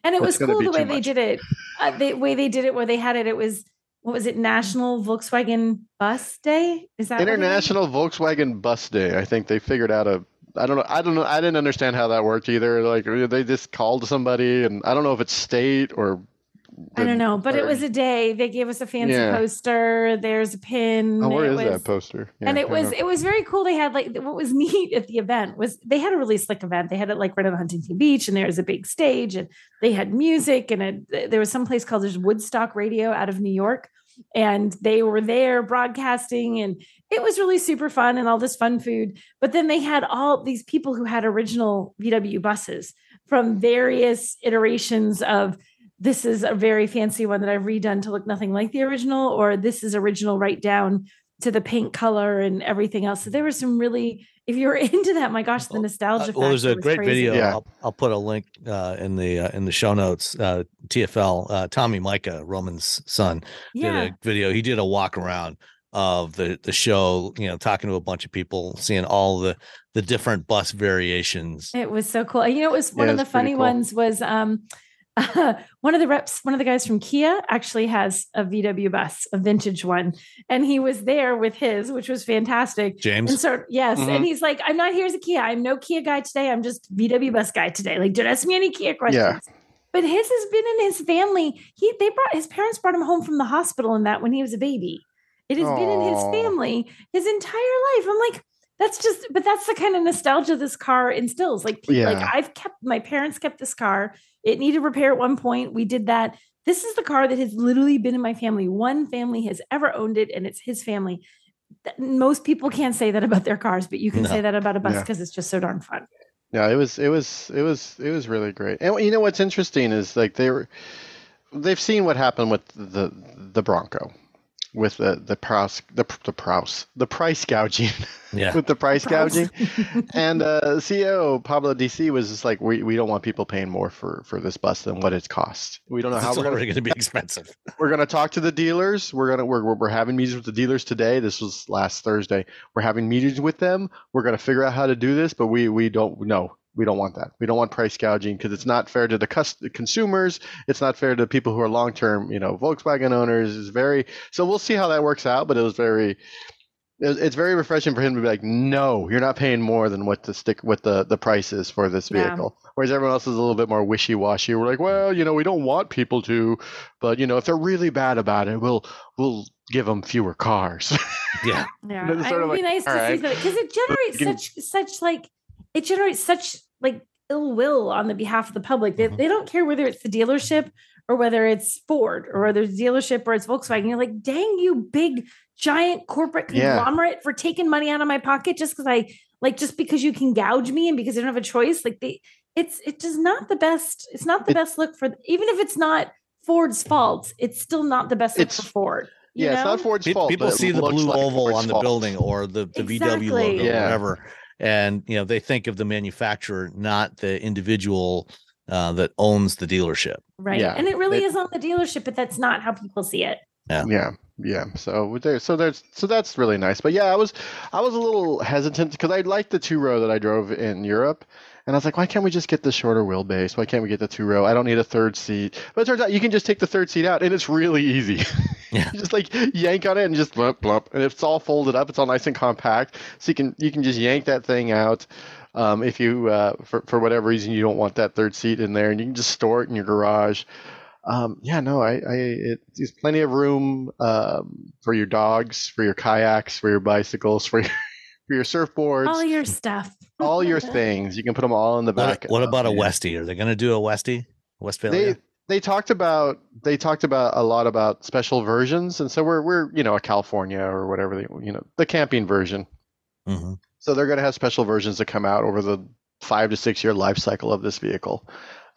And it That's was cool the way they much. did it. Uh, the way they did it, where they had it, it was what was it? National Volkswagen Bus Day? Is that what it is? International Volkswagen Bus Day. I think they figured out a. I don't know. I don't know. I didn't understand how that worked either. Like uh, they just called somebody, and I don't know if it's state or. I don't know, but it was a day. They gave us a fancy Yeah. poster. There's a pin. Oh, where is was, that poster? Yeah, and it was know. it was very cool. They had like what was neat at the event was they had a really slick event. They had it like right on Huntington Beach, and there was a big stage, and they had music, and a, there was some place called there's Woodstock Radio out of New York, and they were there broadcasting, and it was really super fun and all this fun food. But then they had all these people who had original VW buses from various iterations of this is a very fancy one that I've redone to look nothing like the original, or this is original right down to the paint color and everything else. So there were some really, if you were into that, my gosh, the nostalgia. Uh, well, there's a great crazy. video. Yeah. I'll, I'll put a link uh, in the uh, in the show notes. Uh, TFL uh, Tommy Mica, Roman's son, Yeah, did a video. He did a walk around of the the show. You know, talking to a bunch of people, seeing all the the different bus variations. it was so cool. You know, it was one Yeah, of the funny cool. ones was um, one of the reps, one of the guys from Kia actually has a VW bus, a vintage one, and he was there with his, which was fantastic. James. And James, so, yes. Mhm. And he's like, I'm not here as a Kia. I'm no Kia guy today. I'm just VW bus guy today. Like, don't ask me any Kia questions. Yeah. But his has been in his family. He they brought his parents brought him home from the hospital in that when he was a baby. It has been in his family his entire life. I'm like, that's just, but that's the kind of nostalgia this car instills. Like, pe- like I've kept my parents kept this car. It needed repair at one point. We did that. This is the car that has literally been in my family. One family has ever owned it, and it's his family. Most people can't say that about their cars, but you can No. say that about a bus Yeah. because it's just so darn fun. Yeah, it was it was it was it was really great. And you know what's interesting is like they were they've seen what happened with the the Bronco with the the price the the price the price gouging yeah, with the price Price. gouging and uh CEO Pablo Di Si was just like we, we don't want people paying more for for this bus than what it costs. We don't know how it's we're gonna already going to be expensive. we're gonna talk to the dealers. We're gonna we're, we're we're having meetings with the dealers today. This was last Thursday. We're having meetings with them. We're gonna figure out how to do this, but we we don't no we don't want that. We don't want price gouging because it's not fair to the cus- consumers. It's not fair to people who are long term you know Volkswagen owners. It's very so we'll see how that works out. But it was very. It's very refreshing for him to be like, no, you're not paying more than what the stick, what the the price is for this Yeah. vehicle. Whereas everyone else is a little bit more wishy washy. We're like, well, you know, we don't want people to, but you know, if they're really bad about it, we'll we'll give them fewer cars. Yeah, Yeah, it sort of would be nice to all see that because it generates such such like it generates such like ill will on the behalf of the public. They, Mhm. they don't care whether it's the dealership or whether it's Ford or whether it's dealership or it's Volkswagen. You're like, dang you, big giant corporate Yeah. conglomerate for taking money out of my pocket just because I like just because you can gouge me and because I don't have a choice. Like they, it's it does not the best. It's not the It- best look for even if it's not Ford's fault. It's still not the best look It's- for Ford. you yeah, it's know? not Ford's Pe- fault. people see the blue like oval Ford's on the fault. building or the the VW logo, Exactly. or Yeah. whatever, and you know they think of the manufacturer, not the individual uh, that owns the dealership. Right. Yeah, and it really it- is on the dealership, but that's not how people see it. Yeah. Yeah. Yeah. So there so there's so that's really nice. But yeah, I was I was a little hesitant because I liked the two row that I drove in Europe. And I was like, why can't we just get the shorter wheelbase? Why can't we get the two row? I don't need a third seat. But it turns out you can just take the third seat out and it's really easy. Yeah. just like yank on it and just blump blump. And it's all folded up, it's all nice and compact. So you can you can just yank that thing out. Um, if you uh, for for whatever reason you don't want that third seat in there and you can just store it in your garage. Um, yeah, no, I, I it, there's plenty of room um, for your dogs, for your kayaks, for your bicycles, for your, for your surfboards, All your stuff. All your things. You can put them all in the back. What, what about a Westie? Are they going to do a Westie? Westfalia? They they talked about they talked about a lot about special versions, and so we're we're you know a California or whatever they you know the camping version. hmm So they're going to have special versions that come out over the five to six year life cycle of this vehicle,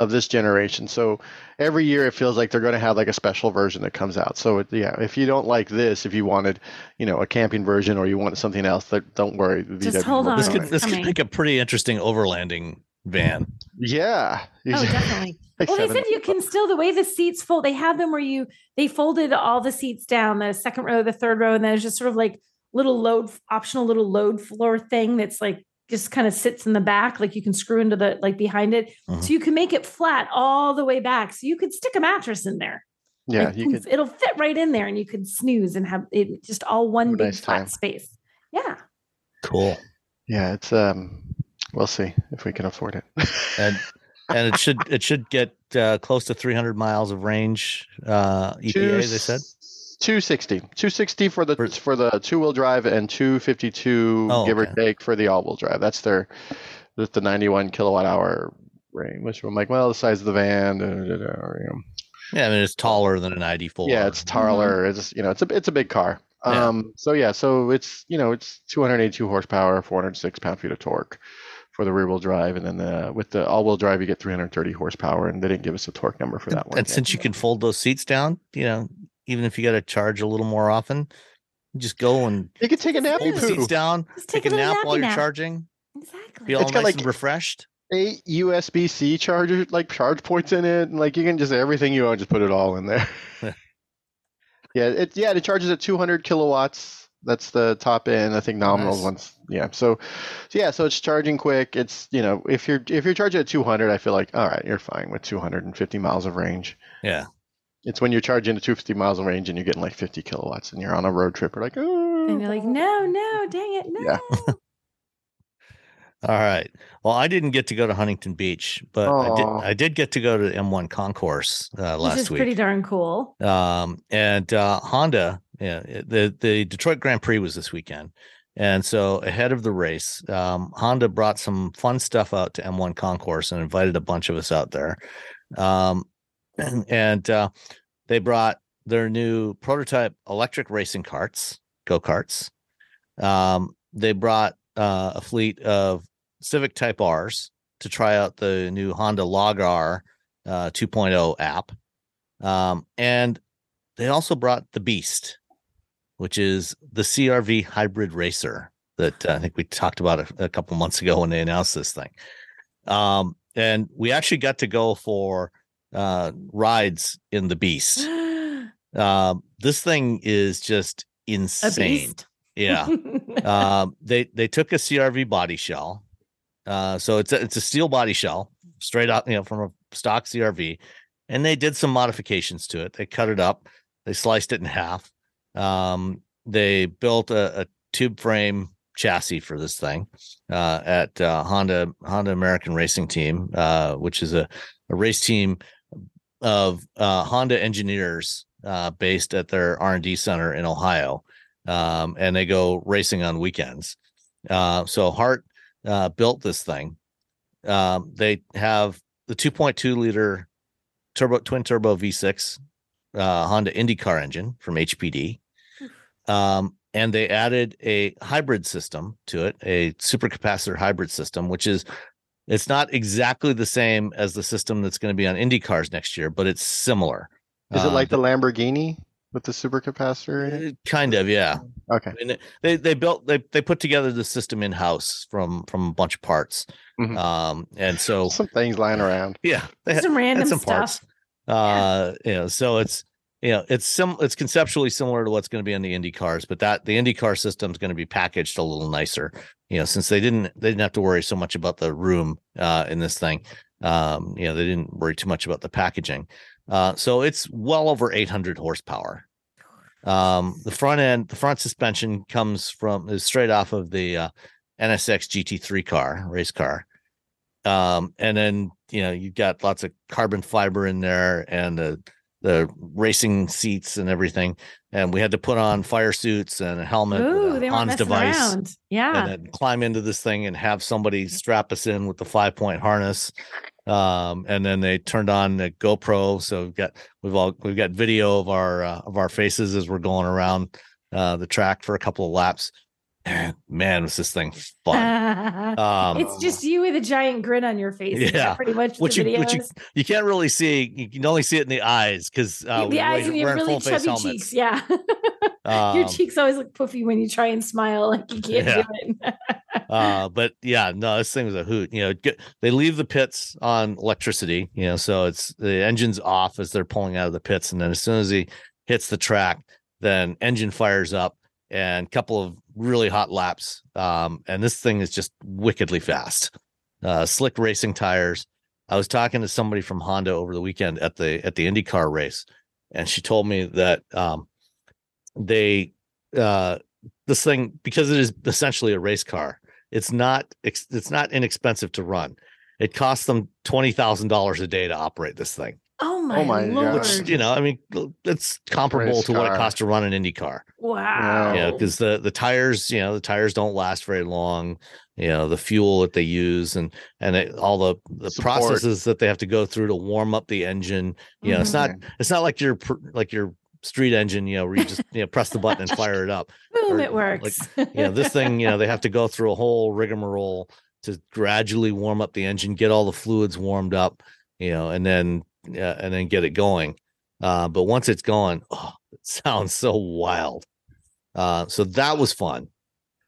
of this generation. So every year it feels like they're going to have like a special version that comes out. So it, yeah, if you don't like this, if you wanted, you know, a camping version or you want something else, that don't worry. Just VW hold on. This could it. this could make a pretty interesting overlanding van. Yeah. Oh, definitely. Like well, they said you can still the way the seats fold. They had them where you they folded all the seats down, the second row, the third row, and then it's just sort of like little load optional little load floor thing that's like just kind of sits in the back, like you can screw into the like behind it, Mhm. so you can make it flat all the way back. So you could stick a mattress in there. Yeah, Like, you poof, could. It'll fit right in there, and you could snooze and have it just all one big nice flat time. space. Yeah. Cool. Yeah, it's um. We'll see if we can afford it. And and it should it should get uh, close to 300 miles of range. Uh, EPA they said. 260 260 for the For- for the two wheel drive and 252 Oh, give or take for the all wheel drive that's their that's the 91 kilowatt hour range which i'm like well the size of the van da, da, da, da, you know. Yeah, I mean it's taller than an ID4. yeah it's taller it's you know it's a it's a big car Yeah. um so yeah so it's you know it's 282 horsepower 406 pound feet of torque for the rear wheel drive and then the with the all wheel drive you get 330 horsepower and they didn't give us a torque number for that one and yet. since you can fold those seats down, you know, even if you got to charge a little more often, just go and you can take a nappy fold the poo seats down, Just take, take a a nap while you're nap. charging, Exactly. be all It's nice got like- and refreshed. eight USB C charger like charge points in it, and like you can just everything you own, just put it all in there. yeah, it yeah it charges at 200 kilowatts. That's the top end. I think nominal Nice. ones. Yeah, so, so yeah, so it's charging quick. It's you know if you're if you're charging at 200, I feel like all right, you're fine with 250 miles of range. Yeah. It's when you're charging at 250 miles of range and you're getting like 50 kilowatts and you're on a road trip. You're like, oh, and you're like, no, no, dang it, no. Yeah. All right. Well, I didn't get to go to Huntington Beach, but I did. I did get to go to M1 Concourse uh, Which last is week. pretty darn cool. um, and uh, Honda, yeah, the the Detroit Grand Prix was this weekend, and so ahead of the race, um, Honda brought some fun stuff out to M1 Concourse and invited a bunch of us out there, um, and uh, they brought their new prototype electric racing carts, go karts. Um, they brought uh, a fleet of Civic Type R's to try out the new Honda LogR uh, 2.0 app. Um, and they also brought the Beast, which is the CR-V hybrid racer that uh, I think we talked about a, a couple months ago when they announced this thing. Um, and we actually got to go for uh, rides in the Beast. Um, this thing is just insane. Yeah. um, they they took a CR-V body shell. Uh, so it's a, it's a steel body shell, straight up, you know, from a stock CR-V, and they did some modifications to it. They cut it up, they sliced it in half. Um, they built a, a tube frame chassis for this thing uh, at uh, Honda Honda American Racing Team, uh, which is a, a race team of uh, Honda engineers uh, based at their R and D center in Ohio, um, and they go racing on weekends. Uh, so Hart uh, built this thing. Um, they have the 2.2 liter turbo twin turbo V6 uh, Honda IndyCar engine from HPD. Um, and they added a hybrid system to it, a supercapacitor hybrid system, which is it's not exactly the same as the system that's going to be on Indy cars next year, but it's similar. is it Uh, like the Lamborghini with the supercapacitor in it? uh, kind of, yeah. Okay. I mean, they they built they they put together the system in house from from a bunch of parts, Mhm. um, and so Some things lying around. yeah, they had, Some had random some stuff. parts. Uh, you know, so it's you know, it's sim it's conceptually similar to what's going to be on the Indy cars, but that the Indy car system is going to be packaged a little nicer. You know, since they didn't they didn't have to worry so much about the room uh, in this thing. Um, you know, they didn't worry too much about the packaging. Uh, so it's well over 800 horsepower. Um, the front end, the front suspension comes from is straight off of the uh, NSX GT3 car, race car. Um, and then you know you've got lots of carbon fiber in there and the the racing seats and everything. And we had to put on fire suits and a helmet Ooh, with a they Hans device around. Yeah. and then climb into this thing and have somebody strap us in with the five point harness. Um, and then they turned on the GoPro, so we've got we've all we've got video of our uh, of our faces as we're going around uh, the track for a couple of laps. Man, was this thing fun! Um, it's just you with a giant grin on your face. Yeah, pretty much which you, which you you can't really see. You can only see it in the eyes because uh, the we- eyes we're and you have wearing really chubby helmets. cheeks. Yeah. Your Um, cheeks always look puffy when you try and smile like you can't Yeah. do it. uh but yeah no this thing was a hoot you know get, they leave the pits on electricity you know so it's the engine's off as they're pulling out of the pits and then as soon as he hits the track then engine fires up and a couple of really hot laps um and this thing is just wickedly fast. Uh slick racing tires. I was talking to somebody from honda over the weekend at the at the indycar race and she told me that um they uh this thing because it is essentially a race car it's not it's not inexpensive to run. It costs them $20000 a day to operate this thing my, Oh my lord! God. which you know i mean it's comparable Race to what it costs to run an indy car wow. you know because the the tires you know the tires don't last very long you know the fuel that they use and and it, all the the Support. processes that they have to go through to warm up the engine you know it's not Mhm. it's not like your like your street engine you know where you just you know press the button and fire it up Boom! or, It works. you know this thing you know they have to go through a whole rigmarole to gradually warm up the engine get all the fluids warmed up you know and then uh, and then get it going uh but once it's going oh it sounds so wild. Uh so that was fun.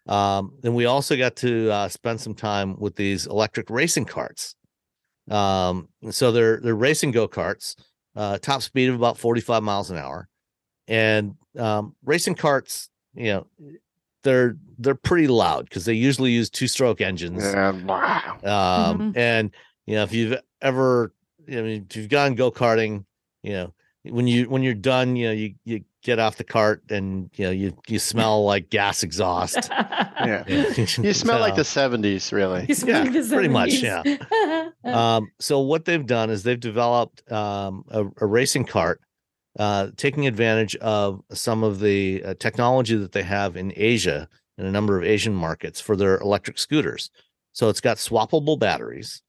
Um then we also got to uh spend some time with these electric racing carts. Um so they're they're racing go-karts uh top speed of about 45 miles an hour. And um racing carts you know they're they're pretty loud because they usually use two stroke engines. Yeah, wow. um and you know if you've ever i mean if you've gone go-karting you know when you when you're done you know you you get off the cart and you know you you smell like gas exhaust Yeah. Yeah. You smell like the 70s, really. You smell Yeah, like the pretty much, 70s. um so what they've done is they've developed um a, a racing cart uh taking advantage of some of the uh, technology that they have in Asia in a number of Asian markets for their electric scooters so it's got swappable batteries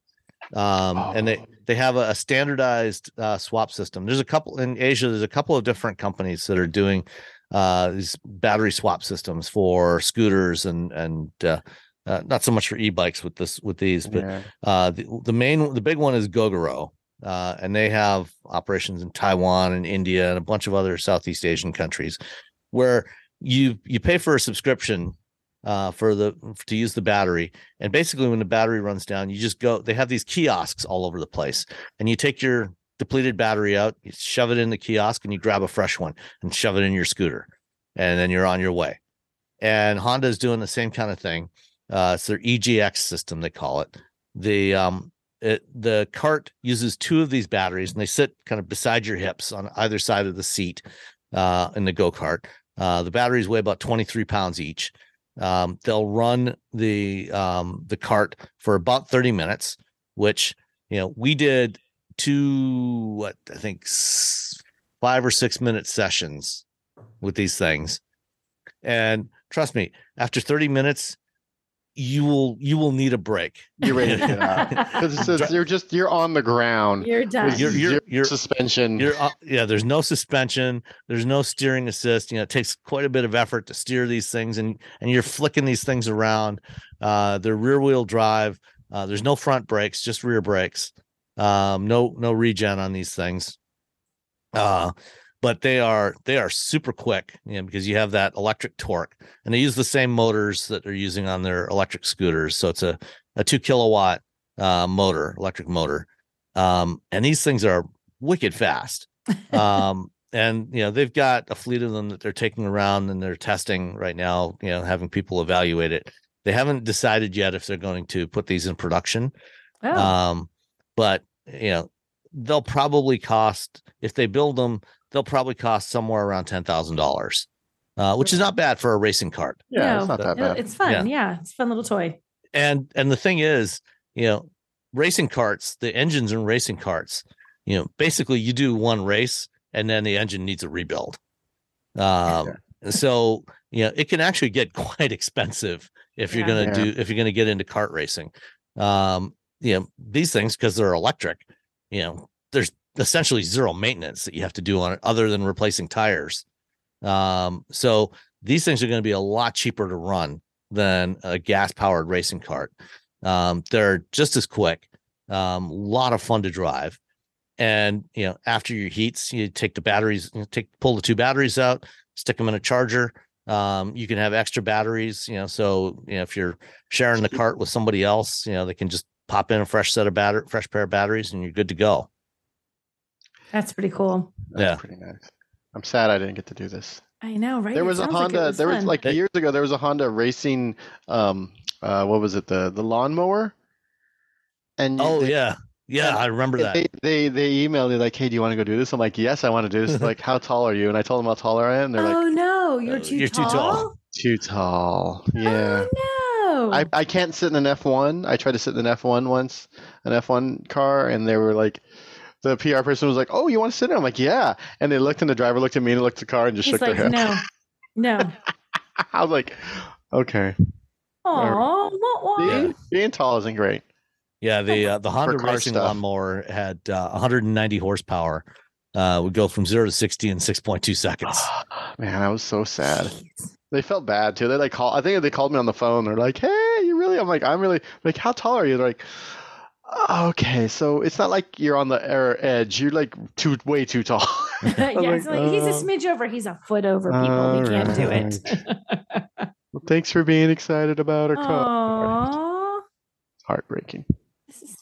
um and they Oh. They have a, a standardized uh, swap system there's a couple in Asia there's a couple of different companies that are doing uh these battery swap systems for scooters and and uh, uh, not so much for e-bikes with this with these but Yeah. uh, the, the main, the big one is Gogoro, uh, and they have operations in Taiwan and India and a bunch of other Southeast Asian countries, where you you pay for a subscription uh, for the to use the battery, and basically when the battery runs down, you just go. They have these kiosks all over the place, and you take your depleted battery out, you shove it in the kiosk, and you grab a fresh one and shove it in your scooter, and then you're on your way. And Honda is doing the same kind of thing. Uh, it's their EGX system, they call it. The um, it, the cart uses two of these batteries, and they sit kind of beside your hips on either side of the seat uh, in the go kart. Uh, the batteries weigh about 23 pounds each. Um, they'll run the um, the cart for about 30 minutes, which you know we did two what I think five or six minute sessions with these things, and trust me, after 30 minutes, you will you will need a break. You're ready to get out. Because you're just, you're on the ground. You're done. with You're- you're- you're- suspension. You're uh, yeah. There's no suspension. There's no steering assist. You know, it takes quite a bit of effort to steer these things, and and you're flicking these things around. Uh, they're rear wheel drive. Uh, there's no front brakes, just rear brakes. Um, no no regen on these things. Uh, but they are they are super quick, you know, because you have that electric torque, and they use the same motors that they're using on their electric scooters. So it's a a two kilowatt uh, motor, electric motor, um, and these things are wicked fast. um, and you know they've got a fleet of them that they're taking around and they're testing right now. You know, having people evaluate it. They haven't decided yet if they're going to put these in production. Oh, Um, but you know, they'll probably cost if they build them, they'll probably cost somewhere around ten thousand dollars, uh, which is not bad for a racing cart. Yeah, No, it's not that no, bad. it's fun. Yeah. Yeah. it's a fun little toy. And and the thing is, you know, racing carts, the engines in racing carts, you know, basically you do one race and then the engine needs a rebuild. Um, so you know, it can actually get quite expensive if you're Yeah. gonna Yeah. do if you're gonna get into kart racing. Um, you know, these things because they're electric, you know, there's essentially zero maintenance that you have to do on it other than replacing tires. Um, so these things are going to be a lot cheaper to run than a gas powered racing cart. Um, they're just as quick, um, a lot of fun to drive. And you know, after your heats, you take the batteries, you take pull the two batteries out, stick them in a charger. Um, you can have extra batteries, you know, so you know if you're sharing the cart with somebody else, you know, they can just pop in a fresh set of batter, fresh pair of batteries, and you're good to go. That's pretty cool. That's Yeah. pretty nice. I'm sad I didn't get to do this. I know, right? There was a sounds like it Honda. there was like Hey. years ago. There was a Honda racing. Um, uh, what was it? The the lawnmower. And Oh they, yeah, yeah, I remember that. They, they they emailed me like, hey, do you want to go do this? I'm like, yes, I want to do this. like, how tall are you? And I told them how tall I am. They're oh like, "Oh no, you're Uh, too you're too tall. tall. too tall. Yeah. Oh no. I, I can't sit in an F1. I tried to sit in an F1 once, an F1 car, and they were like, the PR person was like, "Oh, you want to sit in?" I'm like, "Yeah." And they looked, and the driver looked at me and looked at the car and just He's shook like, their head. no, no. I was like, "Okay." Oh, what? what? Being, being tall isn't great. Yeah, the uh, the Honda car racing stuff. lawnmower had uh, 190 horsepower. Uh, would go from zero to 60 in 6.2 seconds. Man, I was so sad. Jeez. They felt bad too. They like call. I think they called me on the phone. They're like, "Hey, you really?" I'm like, "I'm really." Like, how tall are you? They're like, "Okay, so it's not like you're on the air edge. You're like too, way too tall." yeah, it's like, like, he's a uh, smidge over. He's a foot over people. We can't do it. well, thanks for being excited about our car. Aww. Heartbreaking.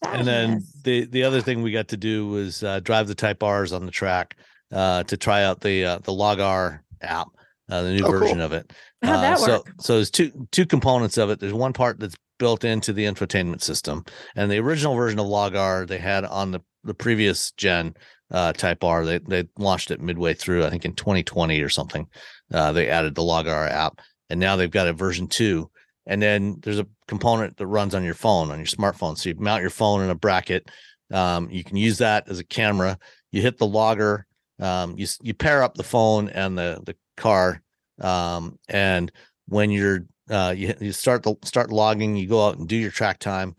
And then the the other thing we got to do was uh, drive the Type R's on the track uh, to try out the uh, the LogR app, uh, the new Oh, cool. version of it. How'd Uh, that so, work? So there's two two components of it. There's one part that's built into the infotainment system, and the original version of LogR they had on the the previous gen uh, Type R. They they launched it midway through, I think in 2020 or something. Uh, they added the LogR app, and now they've got a version two. And then there's a component that runs on your phone, on your smartphone. So you mount your phone in a bracket. Um, you can use that as a camera. You hit the logger. Um, you you pair up the phone and the the car um, and when you're uh, you you start the start logging, you go out and do your track time,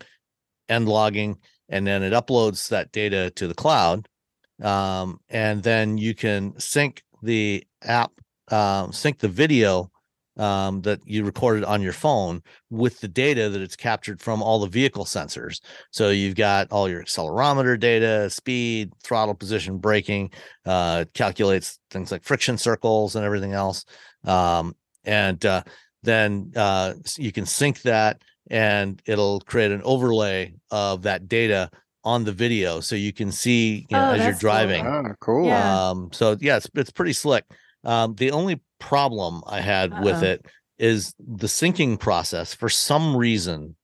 end logging, and then it uploads that data to the cloud, um, and then you can sync the app, um, sync the video um, that you recorded on your phone with the data that it's captured from all the vehicle sensors. So you've got all your accelerometer data, speed, throttle position, braking. Uh, calculates things like friction circles and everything else um, and uh, then uh, you can sync that and it'll create an overlay of that data on the video so you can see you know, Oh, as you're that's cool. driving Ah, cool. Yeah. um so yeah it's, it's pretty slick um the only problem i had with Uh-oh. it is the syncing process for some reason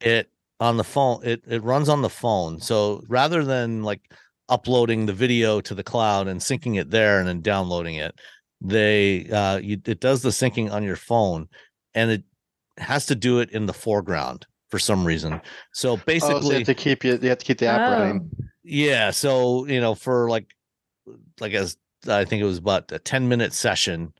it on the phone it it runs on the phone so rather than like uploading the video to the cloud and syncing it there and then downloading it they uh you, it does the syncing on your phone and it has to do it in the foreground for some reason so Oh, so basically you have to keep you. You have to keep the app running. Oh. yeah. So, you know, for like, like as I think it was about a 10 minute session,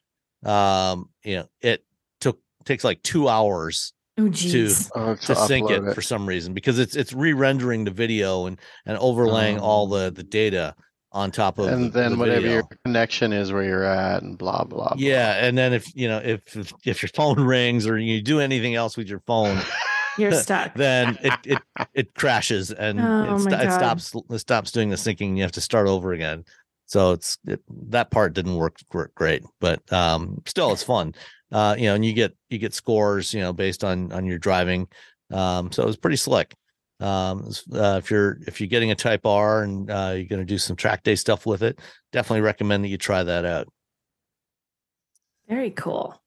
um, you know, it took, takes like two hours Oh, jeez. Oh, to sync it, upload for some reason because it's, it's re-rendering the video and, and overlaying all the, the data on top of and the, then the whatever video. your connection is where you're at and blah blah. blah. Yeah. And then if, you know, if, if, if your phone rings or you do anything else with your phone, You're stuck. then it, it, it crashes and Oh it, sto- my it stops it stops doing the syncing. You have to start over again. So it's it, that part didn't work, work great, but um, still it's fun. Uh, you know, and you get you get scores, you know, based on on your driving. Um, so it was pretty slick. Um, uh, if you're if you're getting a Type R and uh, you're going to do some track day stuff with it, definitely recommend that you try that out. Very cool.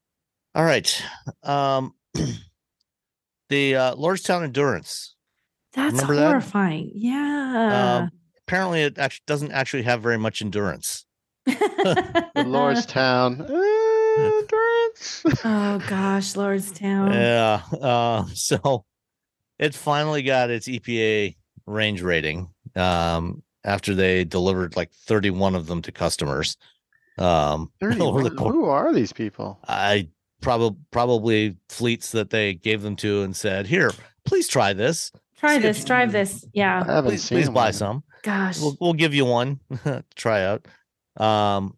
All right. Um, the uh, Lordstown Endurance. That's Remember that? horrifying. Yeah. Um, apparently, it actually doesn't actually have very much endurance. The Lordstown. Endurance. oh gosh, Lordstown. Yeah. Uh, so it finally got its EPA range rating um, after they delivered like 31 of them to customers. Um, over the 31. course, Who are these people? I probably probably fleets that they gave them to and said, "Here, please try this. Try see this. Drive Try this. I Yeah. haven't Please, seen please them buy some. Gosh. We'll, we'll give you one to try out." Um,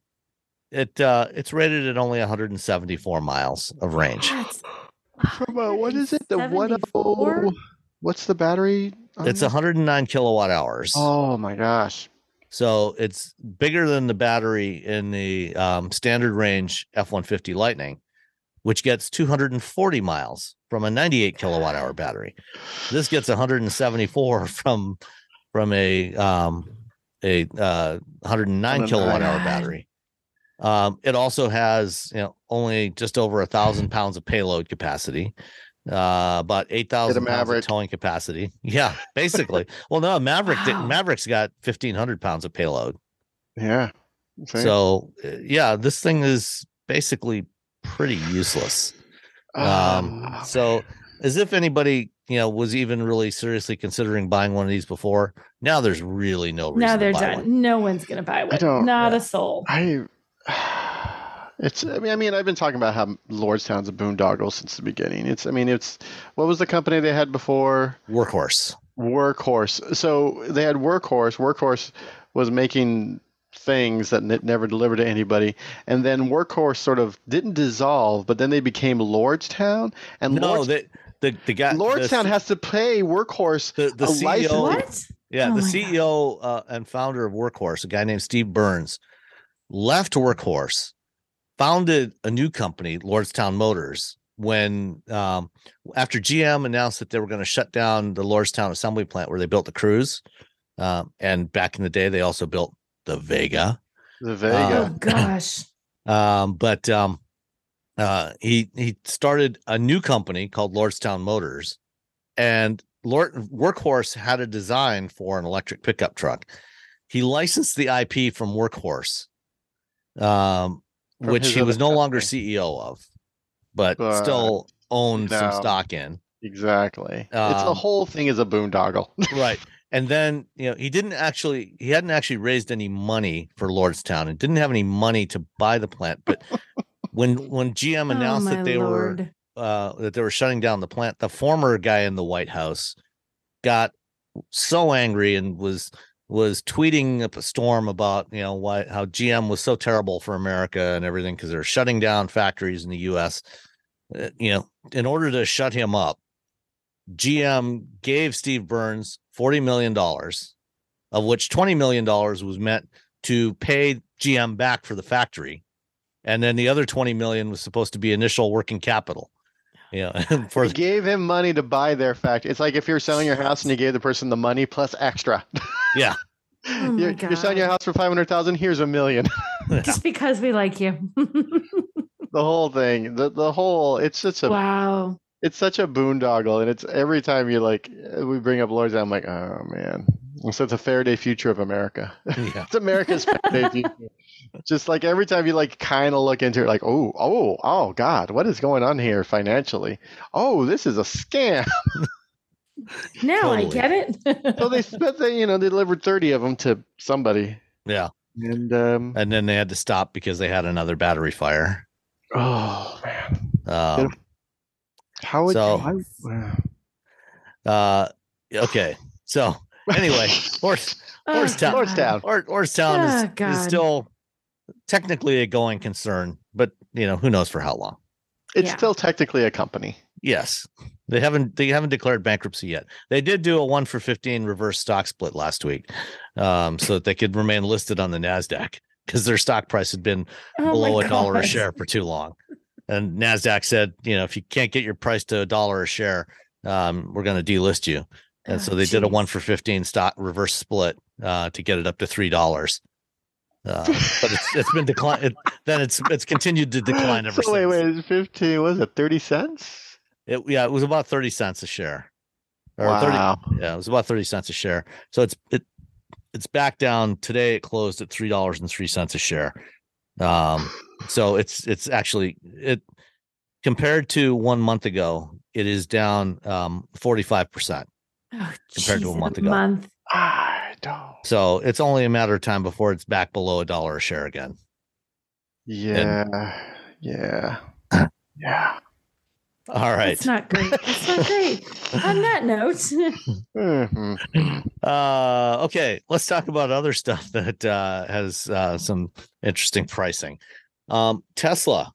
it uh, it's rated at only 174 miles of range. That's From uh, what is it? The one 174? oh. What's the battery? on It's that? 109 kilowatt hours. Oh my gosh. So it's bigger than the battery in the um, standard range F 150 Lightning, which gets 240 miles from a 98 kilowatt hour battery. This gets 174 from from a um, a uh, 109 kilowatt hour battery. Um, it also has you know only just over a thousand pounds of payload capacity, uh, about eight thousand pounds of towing capacity. Yeah, basically. well, no, Maverick did, Wow. Maverick's got fifteen hundred pounds of payload. Yeah. See? So uh, yeah, this thing is basically pretty useless. Um, Ah, so as if anybody you know was even really seriously considering buying one of these before, now there's really no reason. now they're buy done. one. No one's gonna buy one. don't- Not yeah. a soul. I. It's. I mean. I mean. I've been talking about how Lordstown's a boondoggle since the beginning. It's. I mean. It's. What was the company they had before? Workhorse. Workhorse. So they had Workhorse. Workhorse was making things that n- never delivered to anybody, and then Workhorse sort of didn't dissolve, but then they became Lordstown, and No, Lords- the the the guy Lordstown the, has to pay Workhorse the, the a CEO. license- What? Yeah, Oh the CEO uh, and founder of Workhorse, a guy named Steve Burns, left Workhorse, founded a new company, Lordstown Motors, when um, after GM announced that they were going to shut down the Lordstown assembly plant where they built the Cruze, um, and back in the day they also built the Vega. the Oh Vega. gosh. Um, but um, uh, he he started a new company called Lordstown Motors, and Lord Workhorse had a design for an electric pickup truck. He licensed the IP from Workhorse, um, From which he was no longer. CEO of, but, But still owned some stock in. Exactly. it's the Um, whole thing is a boondoggle. right and then you know he didn't actually he hadn't actually raised any money for lordstown and didn't have any money to buy the plant but when when gm announced oh, that they were uh that they were shutting down the plant the former guy in the white house got so angry and was was tweeting up a storm about you know why how gm was so terrible for america and everything because they're shutting down factories in the us Uh, you know in order to shut him up GM gave Steve Burns $40 million, of which $20 million was meant to pay GM back for the factory. And then the other 20 million was supposed to be initial working capital. Yeah. for You gave him money to buy their factory. It's like if you're selling your house and you gave the person the money plus extra. yeah. Oh you're, you're selling your house for five hundred thousand. Here's a million. Just because we like you. the whole thing. The the whole. It's such a. wow. It's such a boondoggle, and it's every time you like uh, we bring up Lordstown, I'm like, oh man. So it's a Faraday future of America. Yeah. it's America's Faraday future. Just like every time you like kind of look into it, like, oh, oh, oh, God, what is going on here financially? Oh, this is a scam. Now I get it. so they spent the, you know, they delivered 30 of them to somebody. Yeah. And, um, And then they had to stop because they had another battery fire. oh, man. Um, How would So- why- uh, okay. So anyway, Lord, Oh, Lordstown. God. Lordstown. Or Lordstown Oh, is, is still technically a going concern, but you know, who knows for how long. It's Yeah. still technically a company. Yes. They haven't they haven't declared bankruptcy yet. They did do a one for fifteen reverse stock split last week, um, so that they could remain listed on the Nasdaq because their stock price had been Oh below a dollar a share for too long. And Nasdaq said, you know, if you can't get your price to a dollar a share, um, we're going to delist you. and so Oh, they did a one for fifteen stock reverse split uh, to get it up to three dollars. Uh, but it's it's been decline. It, then it's it's continued to decline ever so since. wait, wait, 15, was it 30 cents? It, yeah, it was about thirty cents a share. Or 30 Wow. yeah, it was about thirty cents a share. So it's it it's back down today. It closed at three dollars and three cents a share. Um, so it's it's actually it compared to one month ago, it is down um forty five percent. Oh, Compared to a month ago. Month. I don't. So it's only a matter of time before it's back below a dollar a share again. Yeah. Yeah. yeah. All right. It's not great. It's not great. On that note, Mhm. Uh, okay, let's talk about other stuff that uh, has uh, some interesting pricing. Um, Tesla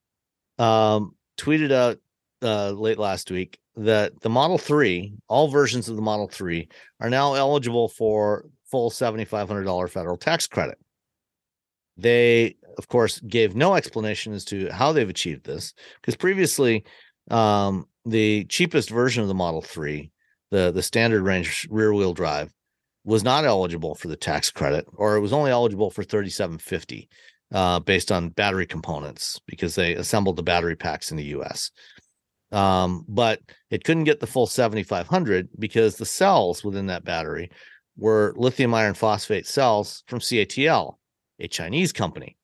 um, tweeted out uh, late last week that the Model 3, all versions of the Model 3, are now eligible for full $7,500 federal tax credit. They, of course, gave no explanation as to how they've achieved this because previously, um, the cheapest version of the Model 3, the, the standard range rear wheel drive, was not eligible for the tax credit, or it was only eligible for 3750 uh, based on battery components because they assembled the battery packs in the US. Um, but it couldn't get the full 7500 because the cells within that battery were lithium iron phosphate cells from CATL, a Chinese company.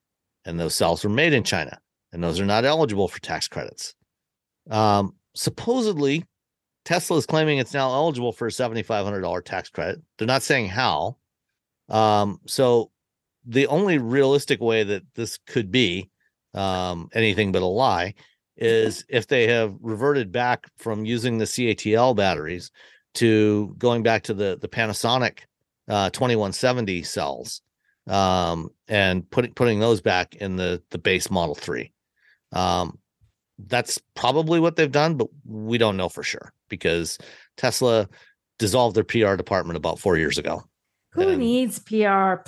And those cells were made in China, and those are not eligible for tax credits. Um, supposedly, Tesla is claiming it's now eligible for a $7,500 tax credit. They're not saying how. Um, so the only realistic way that this could be um, anything but a lie is if they have reverted back from using the CATL batteries to going back to the the Panasonic uh, 2170 cells um, and putting putting those back in the the base Model 3. Um, that's probably what they've done, but we don't know for sure because Tesla dissolved their PR department about four years ago, who And- needs PR?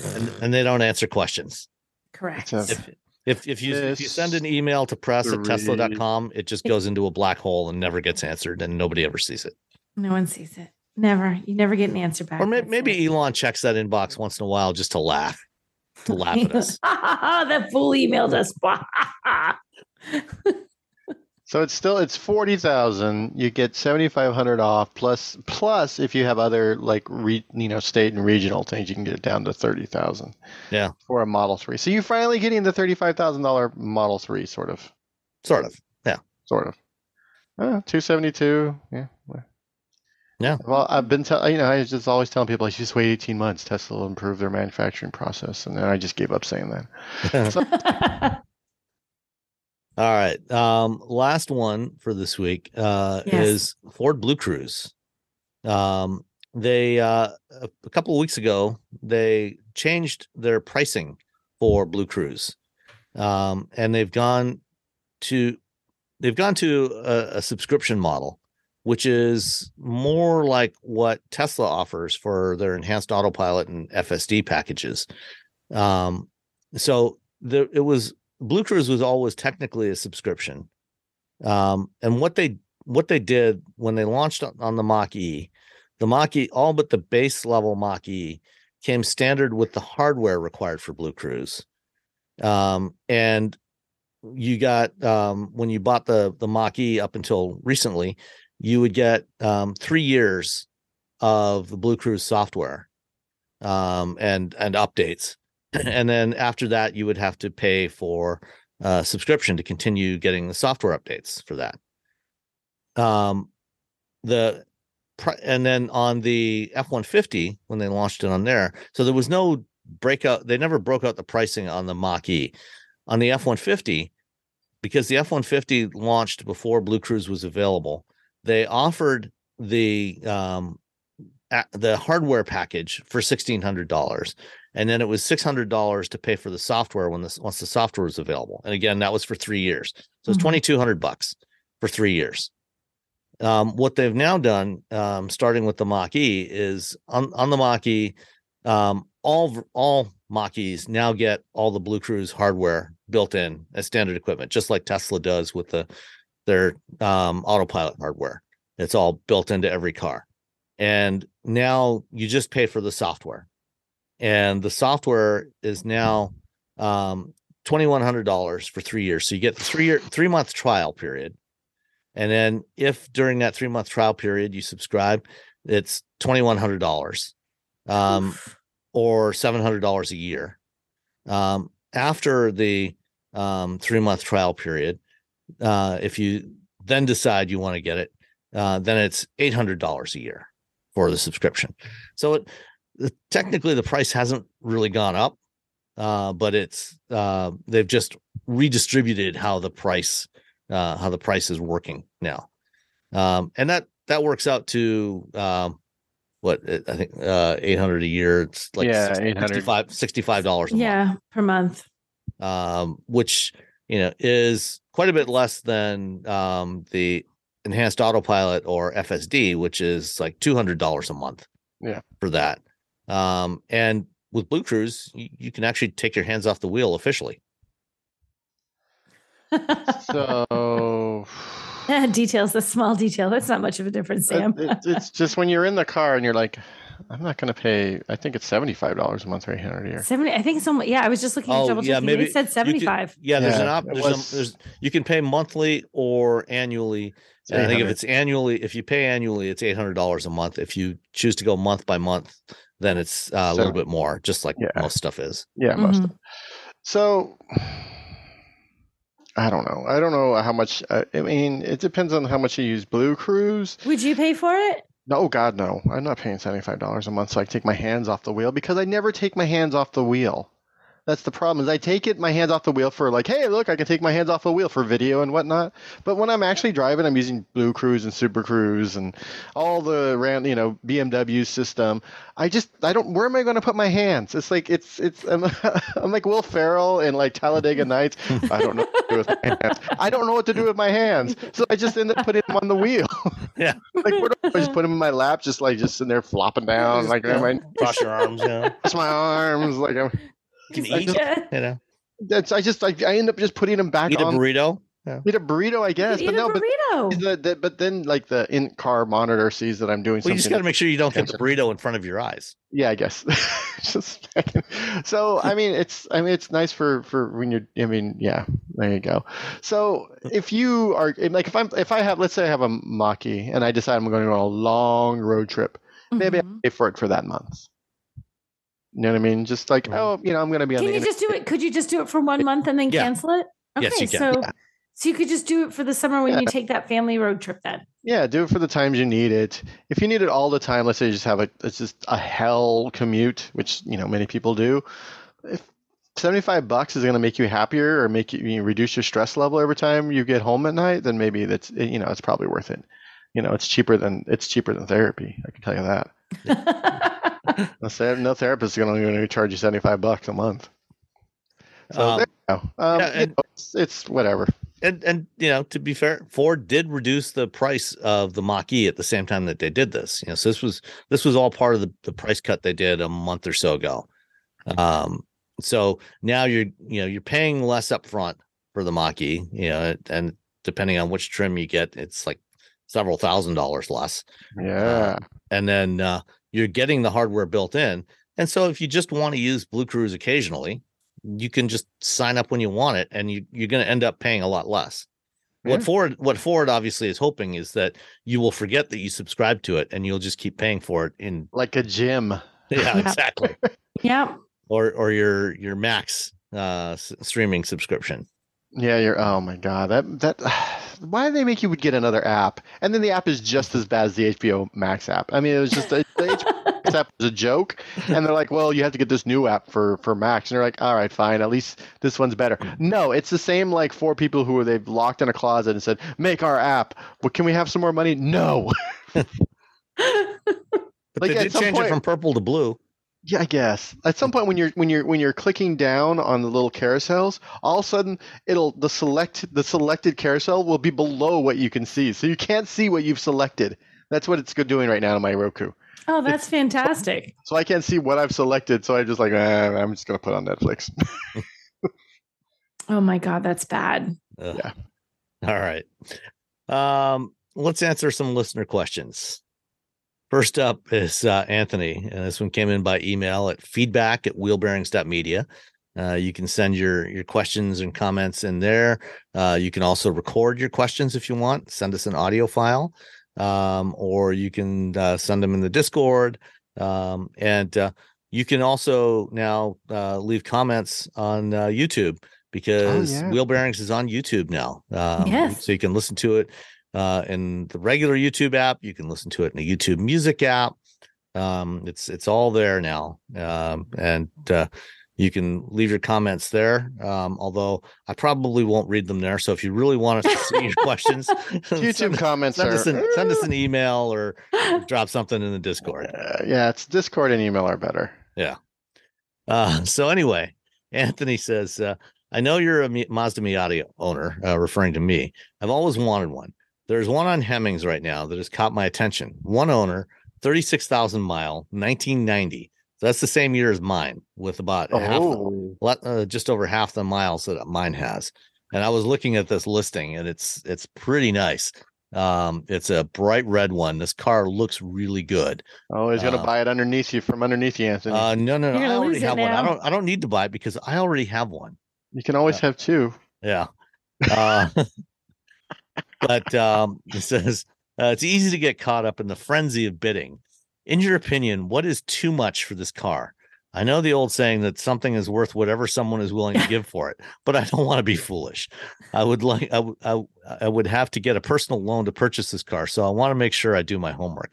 and, and they don't answer questions. Correct. If if if you if you send an email to press at three. tesla.com, it just goes into a black hole and never gets answered, and nobody ever sees it. No one sees it. Never. You never get an answer back. Or may, maybe. Elon checks that inbox once in a while just to laugh, to laugh at us. that fool emailed us. So it's still it's forty thousand. You get seventy five hundred off plus plus if you have other like re, you know state and regional things, you can get it down to thirty thousand. Yeah. For a Model Three, so you're finally getting the thirty five thousand dollar Model Three, sort of, Sort of. Yeah. Sort of. Uh, two seventy two. Yeah. Well. Yeah. Well, I've been telling you know I was just always telling people like just wait eighteen months. Tesla will improve their manufacturing process, and then I just gave up saying that. All right. Um, last one for this week uh, Yes. is Ford BlueCruise. Um, they uh, a, a couple of weeks ago they changed their pricing for BlueCruise, um, and they've gone to they've gone to a, a subscription model, which is more like what Tesla offers for their enhanced autopilot and FSD packages. Um, so there, it was BlueCruise was always technically a subscription. Um, and what they what they did when they launched on, the Mach E, the Mach E, all but the base level Mach E came standard with the hardware required for BlueCruise. Um, and you got um, when you bought the the Mach E up until recently, you would get um, three years of the BlueCruise software um, and and updates, and then after that, you would have to pay for uh, subscription to continue getting the software updates for that. Um, the and then on the F one fifty when they launched it on there, so there was no breakout. They never broke out the pricing on the Mach E. On the F one fifty, because the F one fifty launched before BlueCruise was available, they offered the um the hardware package for sixteen hundred dollars, and then it was six hundred dollars to pay for the software when this once the software was available. And again, that was for three years, so it's Mhm. two hundred bucks for three years. Um, what they've now done, um, starting with the Mach E, is on on the Mach E, um, all all Mach E's now get all the BlueCruise hardware built in as standard equipment, just like Tesla does with the their um, autopilot hardware. It's all built into every car. and now you just pay for the software, and the software is now um, twenty one hundred dollars for three years. So you get the three year three month trial period, and then if during that three month trial period you subscribe, it's twenty one hundred dollars, um, Oof. or seven hundred dollars a year. Um, after the um, three month trial period, uh, if you then decide you want to get it, uh, then it's eight hundred dollars a year for the subscription. So it, technically the price hasn't really gone up, uh, but it's uh, they've just redistributed how the price uh, how the price is working now, um, and that that works out to um, what uh, I think uh, eight hundred a year. It's like Yeah, 60 800. $65 a month Yeah, per month. um, which you know is quite a bit less than um, the enhanced autopilot or FSD, which is like two hundred dollars a month. Yeah. for that. Um, and with BlueCruise, you, you can actually take your hands off the wheel officially. So details, the small detail. That's not much of a difference, it- Sam. it- it's just when you're in the car and you're like, I'm not going to pay. I think it's seventy five dollars a month or eight hundred a year. 70 I think it's almost yeah, I was just looking at Oh, double yeah, checking. maybe It said you could- 75. Yeah, there's an Yeah, op. it There's, was- there's you can pay monthly or annually. It's And I think if it's annually, if you pay annually, it's eight hundred dollars a month. If you choose to go month by month, then it's uh, a little bit more, just like Yeah. most stuff is. yeah, most. Mhm. So I don't know. I don't know how much. uh, I mean, it depends on how much you use BlueCruise. Would you pay for it? No, God, no. I'm not paying seventy-five dollars a month so I can take my hands off the wheel because I never take my hands off the wheel. That's the problem. Is I take it my hands off the wheel for like, hey, look, I can take my hands off the wheel for video and whatnot. But when I'm actually driving, I'm using BlueCruise and Super Cruise and all the ran, you know, BMW system. I just, I don't. Where am I going to put my hands? It's like it's, it's. I'm, I'm like Will Ferrell in like Talladega Nights. I don't know what to do with my hands. I don't know what to do with my hands, so I just end up putting them on the wheel. Yeah. like where do I just put them in my lap, just like just sitting there flopping down, like Yeah. am I Cross your arms, you know. cross my arms, like I'm. You can I eat, just- Yeah. you know, That's I just like I end up just putting them back eat a on. burrito. Eat a burrito, I guess, Eat but a no, but burrito. the, the, but then like the in-car monitor sees that I'm doing Well, something. you just got to make sure you don't get the burrito in front of your eyes. yeah, I guess. just so I mean, it's I mean, it's nice for for when you're. I mean, yeah, there you go. So if you are like, if I'm if I have, let's say I have a Mach-E and I decide I'm going on a long road trip, maybe Mhm. I pay for it for that month. You know what I mean? Just like, Right. oh, you know, I'm going to be on Can the you just do it? Could you just do it for one month and then Yeah. cancel it? Okay, Yes, you can. so Yeah. so you could just do it for the summer when Yeah. you take that family road trip then. Yeah, do it for the times you need it. If you need it all the time, let's say you just have a it's just a hell commute, which you know many people do. If seventy-five bucks is going to make you happier or make you, you know, reduce your stress level every time you get home at night, then maybe that's eh, you know it's probably worth it. You know, it's cheaper than it's cheaper than therapy. I can tell you that. No, therapist is going to even charge you seventy-five bucks a month. So Um, there you go. Um, yeah, you know, it's, it's whatever. And and you know, to be fair, Ford did reduce the price of the Mach-E at the same time that they did this. You know, so this was this was all part of the, the price cut they did a month or so ago. Um, so now you're you know you're paying less up front for the Mach-E, you know, and depending on which trim you get, it's like several thousand dollars less. Yeah. and then uh, you're getting the hardware built in. And so if you just want to use BlueCruise occasionally, you can just sign up when you want it, and you, you're going to end up paying a lot less. What Ford what Ford obviously is hoping is that you will forget that you subscribe to it, and you'll just keep paying for it in like a gym. yeah Yeah. exactly yeah. or or your your Max uh, streaming subscription. Yeah, you're. Oh my god, that that. Why do they make you get another app? And then the app is just as bad as the HBO Max app. I mean, it was just the, the HBO Max app was a joke, and they're like, "Well, you have to get this new app for for Max," and they're like, "All right, fine. At least this one's better." No, it's the same like four people who they've locked in a closet and said, "Make our app." Well, can we have some more money? No. But Like, they at did change point- it from purple to blue. Yeah, I guess. At some point when you're when you're when you're clicking down on the little carousels, all of a sudden it'll the select the selected carousel will be below what you can see. So you can't see what you've selected. That's what it's doing right now on my Roku. Oh, that's fantastic. So I can't see what I've selected, so I just like eh, I'm just gonna put on Netflix. Oh my god, that's bad. Ugh. Yeah. All right. Um, let's answer some listener questions. First up is uh, Anthony, and this one came in by email at feedback at wheelbearings.media. Uh, you can send your your questions and comments in there. Uh, you can also record your questions if you want. Send us an audio file, um, or you can uh, send them in the Discord. Um, and uh, you can also now uh, leave comments on uh, YouTube because yeah. Wheel Bearings is on YouTube now. Um, Yes. So you can listen to it uh, in the regular YouTube app. You can listen to it in the YouTube Music app. Um, it's it's all there now, um, and uh, you can leave your comments there. Um, although I probably won't read them there. So if you really want us to see your questions, YouTube send, comments send are us an, send us an email or drop something in the Discord. Uh, yeah, it's Discord and email are better. Yeah. Uh, so anyway, Anthony says, uh, I know you're a Mazda Miata owner, uh, referring to me. I've always wanted one. There's one on Hemmings right now that has caught my attention. One owner, 36,000 mile, 1990. So that's the same year as mine with about half, Oh, le- uh, just over half the miles that mine has. And I was looking at this listing and it's, it's pretty nice. Um, it's a bright red one. This car looks really good. oh, he's gonna Uh, buy it underneath you from underneath you, Anthony. Uh, no, no, no. I already lose it have one. I don't, I don't need to buy it because I already have one. you can always uh, have two. Yeah. Uh, but um, it says uh, it's easy to get caught up in the frenzy of bidding. In your opinion, what is too much for this car? I know the old saying that something is worth whatever someone is willing to give for it, but I don't want to be foolish. I would like I, w- I w- I would have to get a personal loan to purchase this car, so I want to make sure I do my homework.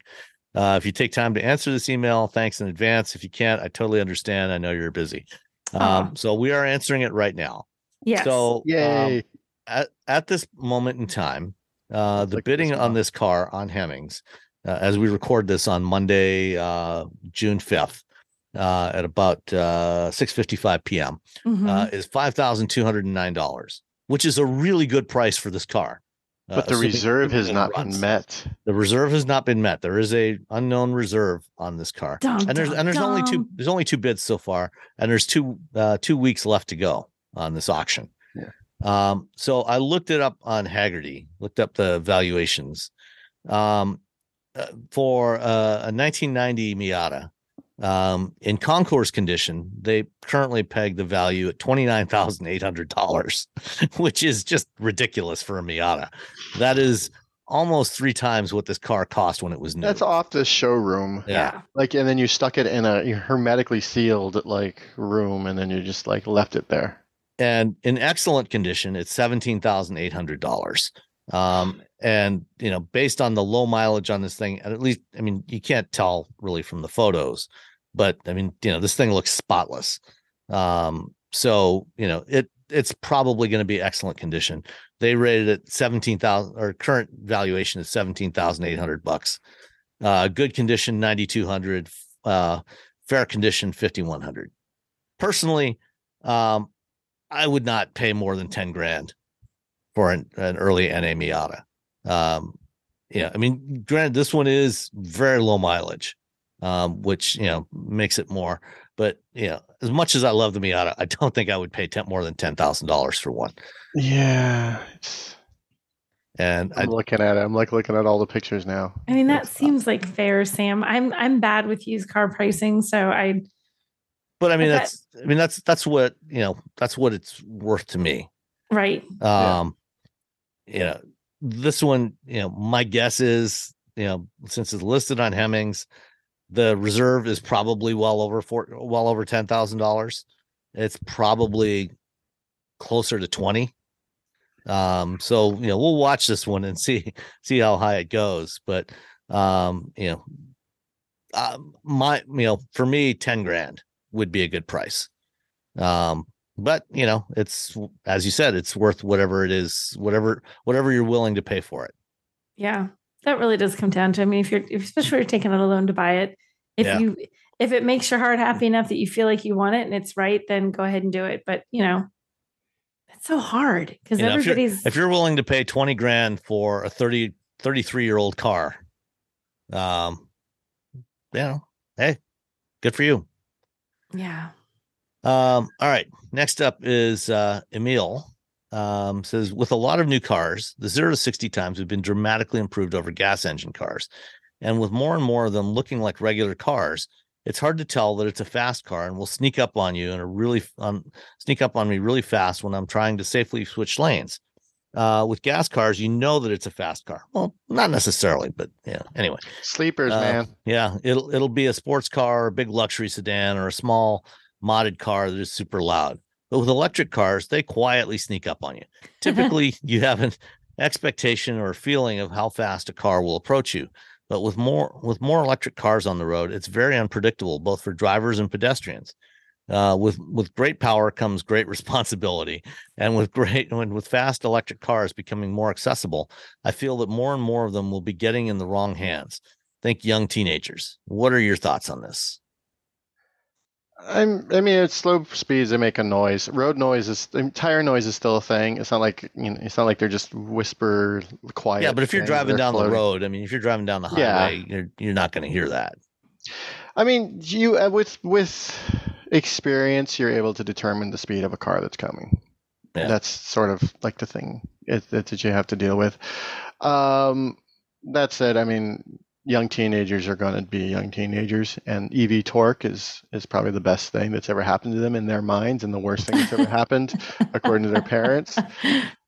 Uh, if you take time to answer this email, thanks in advance. If you can't, I totally understand. I know you're busy. Um, Aw. so we are answering it right now. yes. So um, Yay! At, at this moment in time, uh, the at bidding on this car on Hemmings, uh, as we record this on Monday, uh, June 5th, uh, at about uh, 6.55 p.m., Mhm. uh, is $5,209, which is a really good price for this car. But the reserve has not runs. been met. The reserve has not been met. There is a unknown reserve on this car, Dum, and there's dum, and there's only two there's only two bids so far, and there's two uh, two weeks left to go on this auction. Yeah. Um, so I looked it up on Hagerty, looked up the valuations. Um, uh, for uh, a 1990 Miata, um, in concours condition, they currently peg the value at twenty nine thousand eight hundred dollars, which is just ridiculous for a Miata. That is almost three times what this car cost when it was new. That's off the showroom. Yeah. Like, and then you stuck it in a hermetically sealed like room, and then you just like left it there. And in excellent condition, it's seventeen thousand eight hundred dollars. Um, and you know, based on the low mileage on this thing, at least I mean, you can't tell really from the photos, but I mean, you know, this thing looks spotless. Um, so you know, it it's probably going to be excellent condition. They rated it seventeen thousand, or current valuation is seventeen thousand eight hundred bucks. Uh, good condition ninety two hundred. Uh, fair condition fifty one hundred. Personally, um, I would not pay more than 10 grand for an, an early NA Miata. Um, yeah, I mean, granted, this one is very low mileage, um, which, you know, makes it more. But, you know, as much as I love the Miata, I don't think I would pay 10, more than $10,000 for one. Yeah. And I, I'm looking at it. I'm like looking at all the pictures now. I mean, that It's- seems like fair, Sam. I'm I'm bad with used car pricing, so I but I mean, But that- that's, I mean, that's, that's what, you know, that's what it's worth to me. right. Yeah. Um, you know, this one, you know, my guess is, you know, since it's listed on Hemmings, the reserve is probably well over four, well over ten thousand dollars. It's probably closer to twenty. Um, so you know, we'll watch this one and see see how high it goes. But um, you know, uh, my you know, for me, ten grand would be a good price. Um, but you know, it's as you said, it's worth whatever it is, whatever whatever you're willing to pay for it. Yeah. That really does come down to I mean, if you're if, especially if you're taking out a loan to buy it, if Yeah. you if it makes your heart happy enough that you feel like you want it and it's right, then go ahead and do it. But you know, it's so hard because You know, if you're- everybody's if you're willing to pay 20 grand for a 30 33 year old car um you know hey good for you yeah. um all right next up is uh emil um says with a lot of new cars the 0 to 60 times have been dramatically improved over gas engine cars And with more and more of them looking like regular cars, it's hard to tell that it's a fast car and will sneak up on you and a really um, sneak up on me really fast when I'm trying to safely switch lanes. Uh, with gas cars, you know that it's a fast car. Well, not necessarily, but yeah. Anyway, Sleepers, uh, man. Yeah, it'll it'll be a sports car, a big luxury sedan, or a small modded car that is super loud. But with electric cars, they quietly sneak up on you. Typically, you have an expectation or feeling of how fast a car will approach you. But with more with more electric cars on the road, it's very unpredictable, both for drivers and pedestrians. Uh, with with great power comes great responsibility, and with great when with fast electric cars becoming more accessible, I feel that more and more of them will be getting in the wrong hands. Think young teenagers. What are your thoughts on this? I'm, I mean, at slow speeds, they make a noise. Road noise is tire noise is still a thing. It's not like you know, it's not like they're just whisper quiet. Yeah, but if you're driving down floating. the road, I mean, if you're driving down the Yeah. highway, you're you're not going to hear that. I mean, you uh, with with experience, you're able to determine the speed of a car that's coming. Yeah. That's sort of like the thing that that you have to deal with. Um, that said, I mean, young teenagers are going to be young teenagers, and EV torque is is probably the best thing that's ever happened to them in their minds, and the worst thing that's ever happened, according to their parents.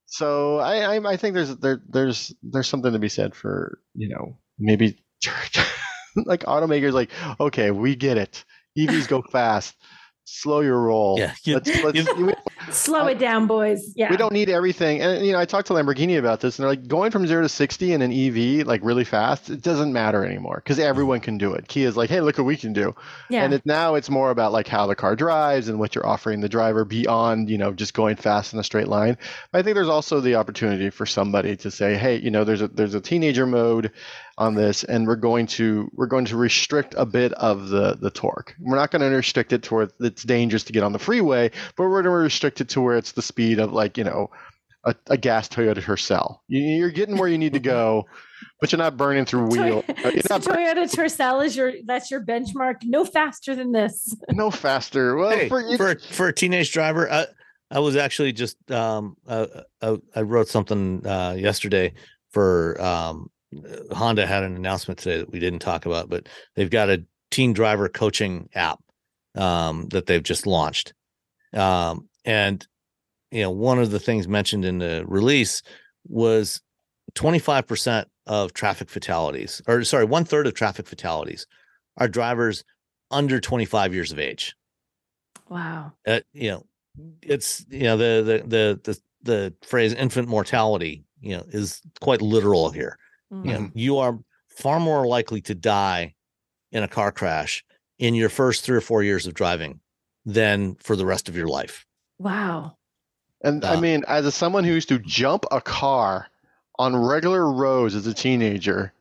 So I, I I think there's there there's there's something to be said for you know maybe like automakers like okay we get it EVs go fast slow your roll Yeah, you- let's, let's, you- we, Slow it down, boys. Yeah. we don't need everything and you know I talked to Lamborghini about this and they're like going from zero to sixty in an EV like really fast it doesn't matter anymore because everyone can do it Kia's like hey look what we can do yeah. and it, now it's more about like how the car drives and what you're offering the driver beyond you know just going fast in a straight line. I think there's also the opportunity for somebody to say, hey, you know, there's a there's a teenager mode on this, and we're going to we're going to restrict a bit of the the torque. We're not going to restrict it to where it's dangerous to get on the freeway, but we're going to restrict it to where it's the speed of like you know. A, a gas Toyota Tercel. You, you're getting where you need to go, but you're not burning through wheel. Toy- so not burning Toyota Tercel is your that's your benchmark. No faster than this. no faster. Well, hey, for, for for a teenage driver, I, I was actually just um uh, uh, I wrote something uh yesterday for um Honda had an announcement today that we didn't talk about, but they've got a teen driver coaching app um that they've just launched. Um and you know, one of the things mentioned in the release was 25% of traffic fatalities, or sorry, one third of traffic fatalities are drivers under 25 years of age Wow. uh, you know it's you know the, the the the the phrase infant mortality you know is quite literal here Mhm. you know you are far more likely to die in a car crash in your first 3 or 4 years of driving than for the rest of your life Wow. And I Uh, mean, as a, someone who used to jump a car on regular roads as a teenager,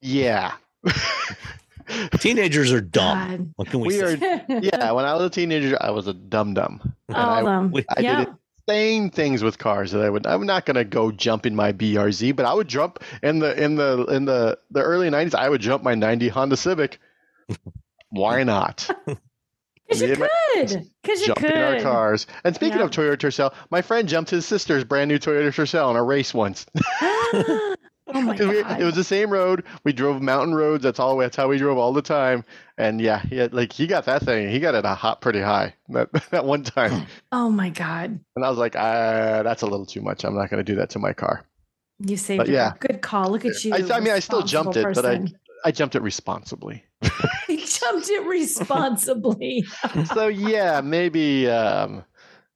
yeah. teenagers are dumb God. what can we, We say are- yeah, when I was a teenager, I was a dum dum. And All I, of them. we- I yeah. did insane things with cars that I would. I'm not gonna go jump in my BRZ, but I would jump in the in the in the the early '90s. I would jump my '90 Honda Civic. Why not? Because you and my could. Because you could. in our cars. And speaking Yeah. of Toyota Tercel, my friend jumped his sister's brand new Toyota Tercel in a race once. oh my god. it was the same road. We drove mountain roads. That's all. That's how we drove all the time. And yeah, he had, like he got that thing. He got it a hot pretty high that, that one time. oh my god. And I was like, uh, that's a little too much. I'm not going to do that to my car. You saved But it. yeah. Good call. Look at you. I, I mean, I still jumped it, but I. I jumped it responsibly. I jumped it responsibly. so yeah, maybe um,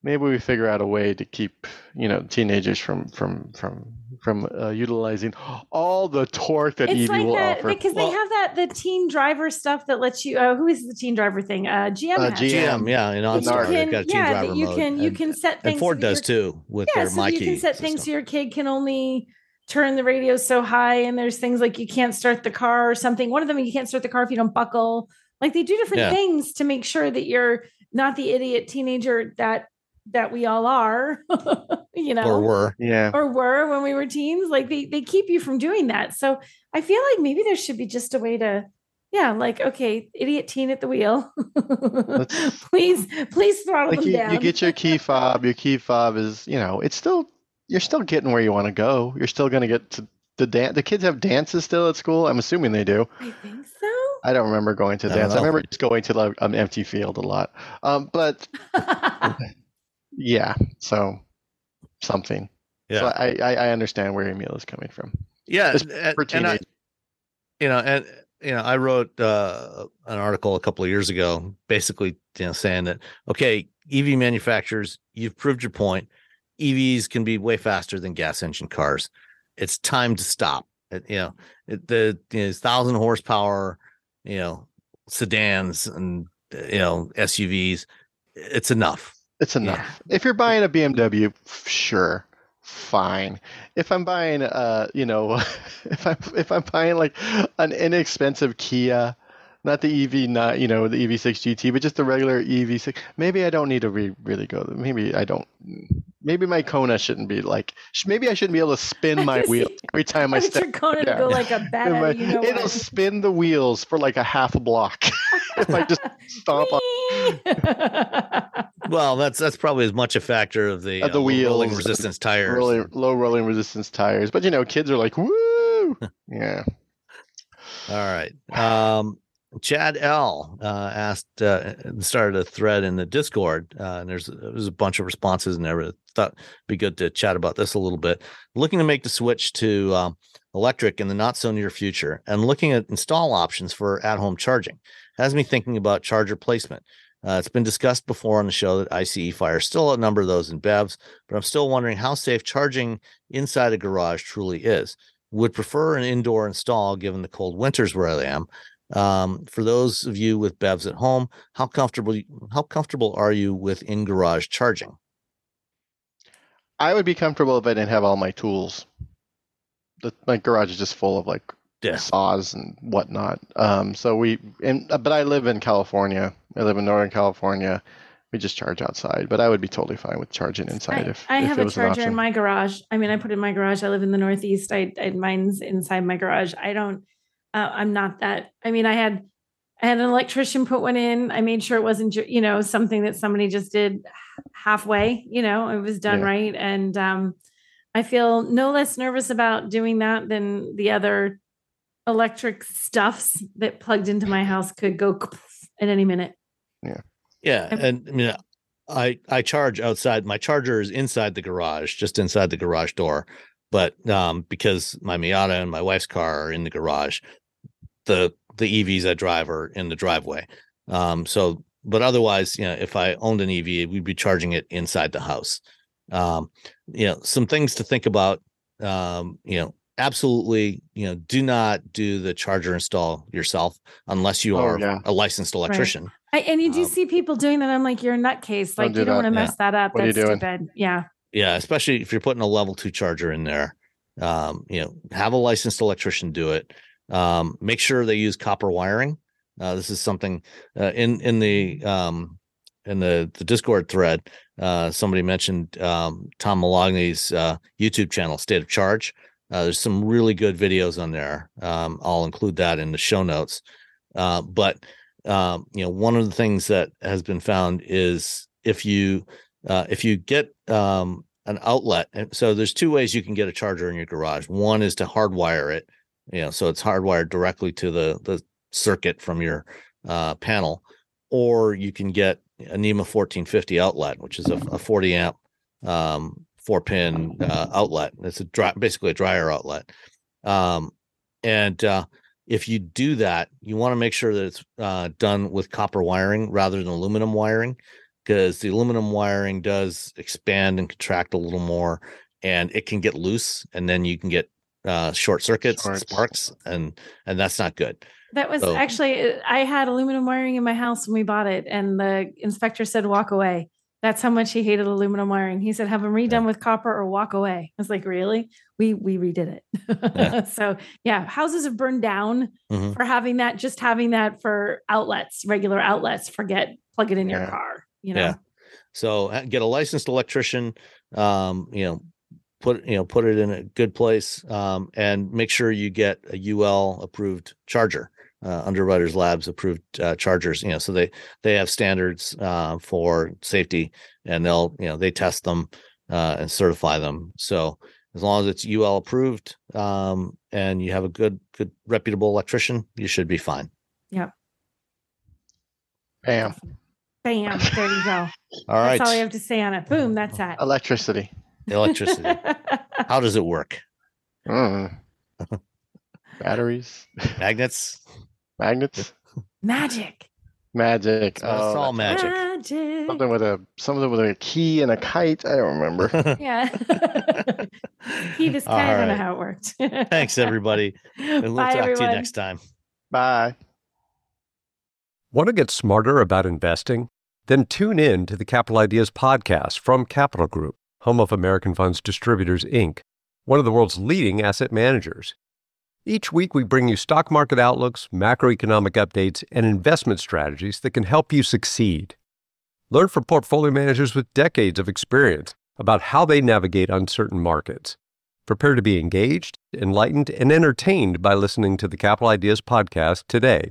maybe we figure out a way to keep you know teenagers from from from from uh, utilizing all the torque that it's EV like will that offer. because Well- they have that the teen driver stuff that lets you. Uh, who is the teen driver thing? Uh, GM. Uh, GM. gm yeah in You OnStar, they've can, got a teen yeah, driver you mode, can you and- can set things. and ford so does your- too with Yeah, their so my you can set things so your kid can only turn the radio so high, and there's things like you can't start the car or something. One of them you can't start the car if you don't buckle. Like they do different Yeah. things to make sure that you're not the idiot teenager that that we all are. you know, or were yeah, or were when we were teens like they they keep you from doing that so i feel like maybe there should be just a way to yeah like okay idiot teen at the wheel please please throttle like them you, down you get your key fob. Your key fob is you know it's still you're still getting where you want to go. You're still going to get to the dance. the kids have dances still at school. I'm assuming they do. I think so. I don't remember going to dance. I know. remember just going to like an empty field a lot. Um, but yeah, so something. Yeah. So I, I I understand where Emil is coming from. Yeah, It's and, for and I, you know, and you know, I wrote uh, an article a couple of years ago, basically, you know, saying that okay, EV manufacturers, you've proved your point. EVs can be way faster than gas engine cars. It's time to stop. It, you know, it, the you know, thousand horsepower, you know, sedans and you know SUVs. It's enough. It's enough. If you're buying a BMW, sure, fine. If I'm buying, uh, you know, if I'm if I'm buying like an inexpensive Kia, not the EV, not you know the EV6 GT, but just the regular EV6, maybe I don't need to re- really go. Maybe I don't. Maybe my Kona shouldn't be like. Maybe I shouldn't be able to spin my wheel every time I I want step. your Kona yeah. to go like a beta. My- You know it'll what? spin the wheels for like a half a block if I just stomp on on. Well, that's that's probably as much a factor of the Of the uh, rolling resistance tires. rolling, low rolling resistance tires. But you know, kids are like, woo, yeah. All right. Um, Chad L uh, asked, uh, started a thread in the Discord, uh, and there's there's a bunch of responses and there. Thought it'd be good to chat about this a little bit. Looking to make the switch to um, electric in the not so near future, and looking at install options for at home charging has me thinking about charger placement. Uh, it's been discussed before on the show that ICE fires still a number of those in BEVs, but I'm still wondering how safe charging inside a garage truly is. Would prefer an indoor install given the cold winters where I am. Um, for those of you with BEVs at home, how comfortable how comfortable are you with in garage charging? I would be comfortable if I didn't have all my tools. The, my garage is just full of like Yeah. saws and whatnot. Um, so we, and but I live in California. I live in Northern California. We just charge outside, but I would be totally fine with charging inside I, if, I if have it a was an charger in my garage. I mean, I put it in my garage. I live in the Northeast. I, I mine's inside my garage. I don't. Uh, I'm not that. I mean, I had I had an electrician put one in. I made sure it wasn't, ju- you know, something that somebody just did halfway. You know, it was done Yeah. right, and um, I feel no less nervous about doing that than the other electric stuffs that plugged into my house could go at any minute. Yeah, Yep. and I mean, I I charge outside. My charger is inside the garage, just inside the garage door. But um, because my Miata and my wife's car are in the garage, the the EVs I drive are in the driveway. Um, so, but otherwise, you know, if I owned an EV, we'd be charging it inside the house. Um, you know, some things to think about. Um, you know, absolutely, you know, do not do the charger install yourself unless you Oh, are yeah. a licensed electrician. I, and you do Um, see people doing that. I'm like, you're a nutcase. Like, do you don't want to Yeah. mess that up. What are you That's doing? stupid. Yeah. Yeah, especially if you're putting a level two charger in there. Um, you know, have a licensed electrician do it. Um, make sure they use copper wiring. Uh, this is something uh, in in the um, in the the Discord thread. Uh, somebody mentioned um, Tom Moloughney's uh, YouTube channel, State of Charge. Uh, there's some really good videos on there. Um, I'll include that in the show notes. Uh, but um, you know, one of the things that has been found is if you if you get um, an outlet, so there's two ways you can get a charger in your garage. One is to hardwire it, you know, so it's hardwired directly to the the circuit from your uh, panel, or you can get a NEMA 14-50 outlet, which is a, a 40 amp um, four pin uh, outlet. It's a dry, basically a dryer outlet, um, and uh, if you do that, you want to make sure that it's uh, done with copper wiring rather than aluminum wiring because the aluminum wiring does expand and contract a little more and it can get loose and then you can get uh, short circuits and Shorts. sparks and and that's not good That was So- actually, uh, I had aluminum wiring in my house when we bought it, and the inspector said, walk away. That's how much he hated aluminum wiring. He said, have them redone with copper or walk away. I was like, really? We we redid it. Yeah. so yeah, houses have burned down Mhm. for having that, just having that for outlets, regular outlets. Forget plug it in your car. You know, Yeah. so uh, get a licensed electrician um you know put you know put it in a good place um and make sure you get a ul approved charger uh, underwriters labs approved uh, chargers you know so they they have standards uh, for safety and they'll you know they test them uh, and certify them so As long as it's UL approved um, and you have a good, good reputable electrician, you should be fine. Bam. Bam. There you go. All right. That's all I have to say on it. Boom. That's that. Electricity. Electricity. How does it work? Mm. Batteries, Magnets? magnets, Magic. magic. It's, all- it's Oh, all magic. Magic. Something with a something with a key and a kite. I don't remember. Yeah. he just All kind of know how it worked. Thanks, everybody. And we'll Bye, talk to you everyone. next time. Bye. Want to get smarter about investing? Then tune in to the Capital Ideas podcast from Capital Group, home of American Funds Distributors, Inc., one of the world's leading asset managers. Each week, we bring you stock market outlooks, macroeconomic updates, and investment strategies that can help you succeed. Learn from portfolio managers with decades of experience about how they navigate uncertain markets. Prepare to be engaged, enlightened, and entertained by listening to the Capital Ideas podcast today.